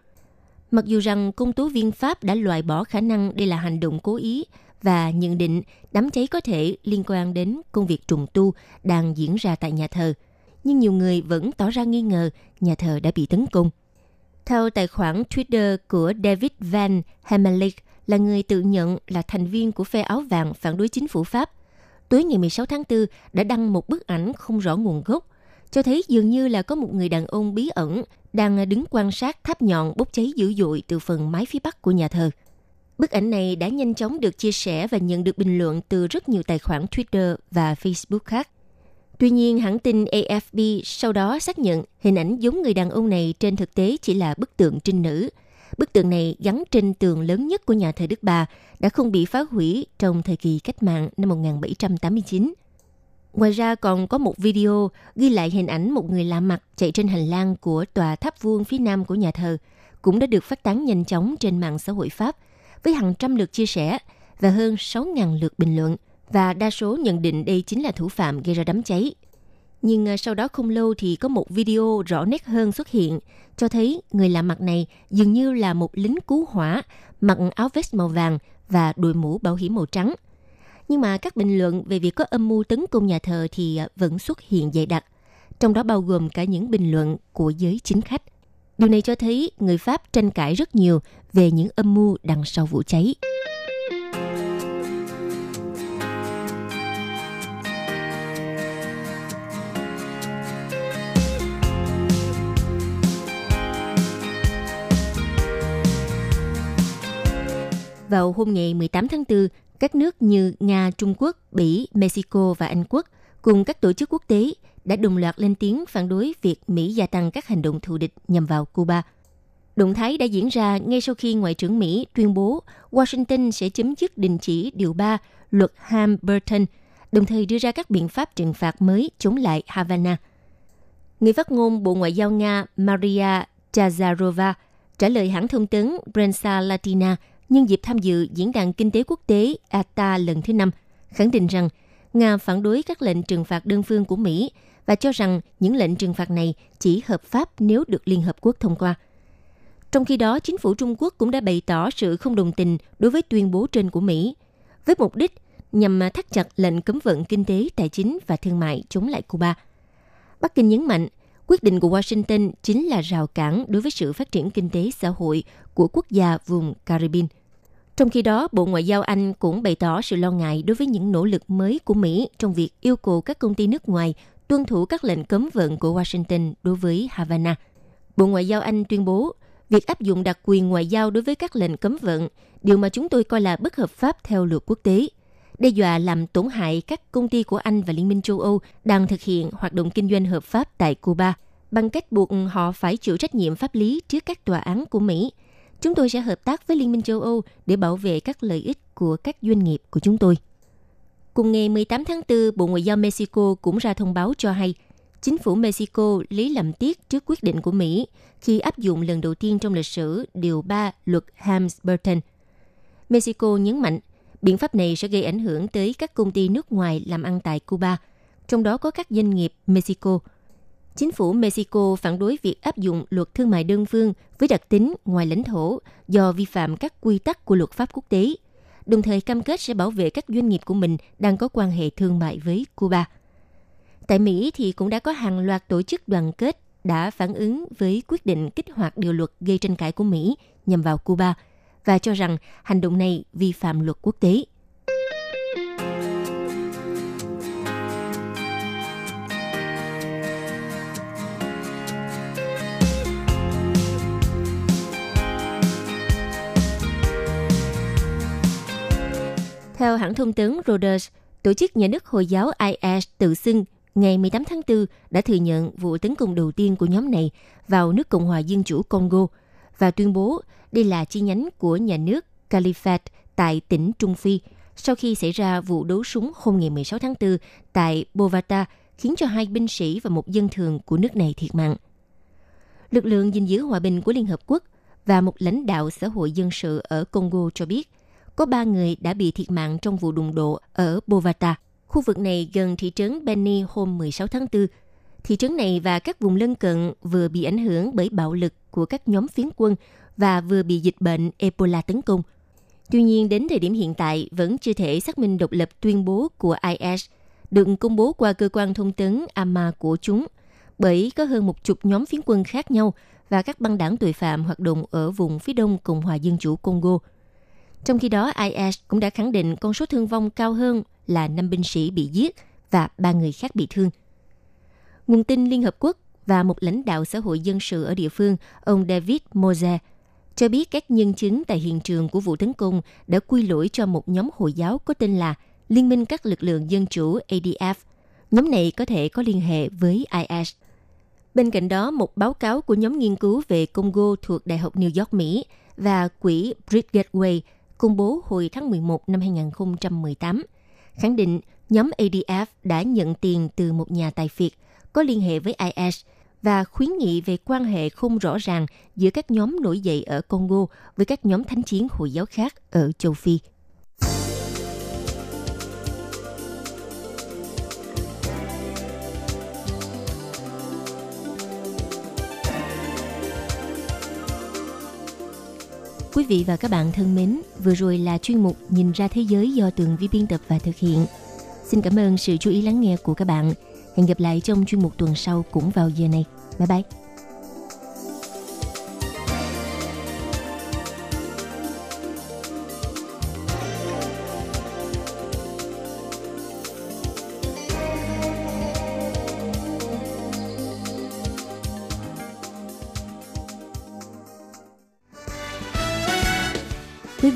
Speaker 7: Mặc dù rằng công tố viên Pháp đã loại bỏ khả năng đây là hành động cố ý và nhận định đám cháy có thể liên quan đến công việc trùng tu đang diễn ra tại nhà thờ, nhưng nhiều người vẫn tỏ ra nghi ngờ nhà thờ đã bị tấn công. Theo tài khoản Twitter của David Van Hemelijk, là người tự nhận là thành viên của phe áo vàng phản đối chính phủ Pháp, tối ngày 16 tháng 4 đã đăng một bức ảnh không rõ nguồn gốc, cho thấy dường như là có một người đàn ông bí ẩn đang đứng quan sát tháp nhọn bốc cháy dữ dội từ phần mái phía bắc của nhà thờ. Bức ảnh này đã nhanh chóng được chia sẻ và nhận được bình luận từ rất nhiều tài khoản Twitter và Facebook khác. Tuy nhiên, hãng tin AFP sau đó xác nhận hình ảnh giống người đàn ông này trên thực tế chỉ là bức tượng trinh nữ. Bức tượng này gắn trên tường lớn nhất của nhà thờ Đức Bà đã không bị phá hủy trong thời kỳ cách mạng năm 1789. Ngoài ra còn có một video ghi lại hình ảnh một người lạ mặt chạy trên hành lang của tòa tháp vuông phía nam của nhà thờ, cũng đã được phát tán nhanh chóng trên mạng xã hội Pháp với hàng trăm lượt chia sẻ và hơn 6.000 lượt bình luận và đa số nhận định đây chính là thủ phạm gây ra đám cháy. Nhưng à, sau đó không lâu thì có một video rõ nét hơn xuất hiện, cho thấy người lạ mặt này dường như là một lính cứu hỏa, mặc áo vest màu vàng và đội mũ bảo hiểm màu trắng – nhưng mà các bình luận về việc có âm mưu tấn công nhà thờ thì à, vẫn xuất hiện dày đặc, trong đó bao gồm cả những bình luận của giới chính khách. Điều này cho thấy người Pháp tranh cãi rất nhiều về những âm mưu đằng sau vụ cháy. Vào hôm ngày 18 tháng 4, các nước như Nga, Trung Quốc, Bỉ, Mexico và Anh Quốc cùng các tổ chức quốc tế đã đồng loạt lên tiếng phản đối việc Mỹ gia tăng các hành động thù địch nhằm vào Cuba. Động thái đã diễn ra ngay sau khi Ngoại trưởng Mỹ tuyên bố Washington sẽ chấm dứt đình chỉ Điều 3 luật Ham-Burton, đồng thời đưa ra các biện pháp trừng phạt mới chống lại Havana. Người phát ngôn Bộ Ngoại giao Nga Maria Chazarova trả lời hãng thông tấn Prensa Latina nhân dịp tham dự Diễn đàn Kinh tế Quốc tế ATA lần thứ năm, khẳng định rằng Nga phản đối các lệnh trừng phạt đơn phương của Mỹ và cho rằng những lệnh trừng phạt này chỉ hợp pháp nếu được Liên Hợp Quốc thông qua. Trong khi đó, chính phủ Trung Quốc cũng đã bày tỏ sự không đồng tình đối với tuyên bố trên của Mỹ, với mục đích nhằm thắt chặt lệnh cấm vận kinh tế, tài chính và thương mại chống lại Cuba. Bắc Kinh nhấn mạnh, quyết định của Washington chính là rào cản đối với sự phát triển kinh tế xã hội của quốc gia vùng Caribbean. Trong khi đó, Bộ Ngoại giao Anh cũng bày tỏ sự lo ngại đối với những nỗ lực mới của Mỹ trong việc yêu cầu các công ty nước ngoài tuân thủ các lệnh cấm vận của Washington đối với Havana. Bộ Ngoại giao Anh tuyên bố, việc áp dụng đặc quyền ngoại giao đối với các lệnh cấm vận, điều mà chúng tôi coi là bất hợp pháp theo luật quốc tế, đe dọa làm tổn hại các công ty của Anh và Liên minh châu Âu đang thực hiện hoạt động kinh doanh hợp pháp tại Cuba bằng cách buộc họ phải chịu trách nhiệm pháp lý trước các tòa án của Mỹ. Chúng tôi sẽ hợp tác với Liên minh châu Âu để bảo vệ các lợi ích của các doanh nghiệp của chúng tôi. Cùng ngày 18 tháng 4, Bộ Ngoại giao Mexico cũng ra thông báo cho hay chính phủ Mexico lý làm tiếc trước quyết định của Mỹ khi áp dụng lần đầu tiên trong lịch sử Điều 3 luật Hams-Burton. Mexico nhấn mạnh biện pháp này sẽ gây ảnh hưởng tới các công ty nước ngoài làm ăn tại Cuba, trong đó có các doanh nghiệp Mexico. Chính phủ Mexico phản đối việc áp dụng luật thương mại đơn phương với đặc tính ngoài lãnh thổ do vi phạm các quy tắc của luật pháp quốc tế, đồng thời cam kết sẽ bảo vệ các doanh nghiệp của mình đang có quan hệ thương mại với Cuba. Tại Mỹ thì cũng đã có hàng loạt tổ chức đoàn kết đã phản ứng với quyết định kích hoạt điều luật gây tranh cãi của Mỹ nhằm vào Cuba và cho rằng hành động này vi phạm luật quốc tế. Theo hãng thông tấn Reuters, tổ chức nhà nước Hồi giáo IS tự xưng ngày 18 tháng 4 đã thừa nhận vụ tấn công đầu tiên của nhóm này vào nước Cộng hòa Dân chủ Congo và tuyên bố đây là chi nhánh của nhà nước Caliphate tại tỉnh Trung Phi sau khi xảy ra vụ đấu súng hôm ngày 16 tháng 4 tại Bovata khiến cho hai binh sĩ và một dân thường của nước này thiệt mạng. Lực lượng gìn giữ hòa bình của Liên Hợp Quốc và một lãnh đạo xã hội dân sự ở Congo cho biết có ba người đã bị thiệt mạng trong vụ đụng độ ở Bovata. Khu vực này gần thị trấn Beni hôm 16 tháng 4. Thị trấn này và các vùng lân cận vừa bị ảnh hưởng bởi bạo lực của các nhóm phiến quân và vừa bị dịch bệnh Ebola tấn công. Tuy nhiên, đến thời điểm hiện tại vẫn chưa thể xác minh độc lập tuyên bố của IS được công bố qua cơ quan thông tấn AMA của chúng, bởi có hơn một chục nhóm phiến quân khác nhau và các băng đảng tội phạm hoạt động ở vùng phía đông Cộng hòa Dân chủ Congo. Trong khi đó, IS cũng đã khẳng định con số thương vong cao hơn là 5 binh sĩ bị giết và 3 người khác bị thương. Nguồn tin Liên Hợp Quốc và một lãnh đạo xã hội dân sự ở địa phương, ông David Moze, cho biết các nhân chứng tại hiện trường của vụ tấn công đã quy lỗi cho một nhóm Hồi giáo có tên là Liên minh các lực lượng dân chủ ADF. Nhóm này có thể có liên hệ với IS. Bên cạnh đó, một báo cáo của nhóm nghiên cứu về Congo thuộc Đại học New York, Mỹ và quỹ Bridge Gateway công bố hồi tháng 11 năm 2018, khẳng định nhóm ADF đã nhận tiền từ một nhà tài phiệt có liên hệ với IS và khuyến nghị về quan hệ không rõ ràng giữa các nhóm nổi dậy ở Congo với các nhóm thánh chiến Hồi giáo khác ở châu Phi. Quý vị và các bạn thân mến, vừa rồi là chuyên mục Nhìn ra thế giới do Tường Vi biên tập và thực hiện. Xin cảm ơn sự chú ý lắng nghe của các bạn. Hẹn gặp lại trong chuyên mục tuần sau cũng vào giờ này. Bye bye!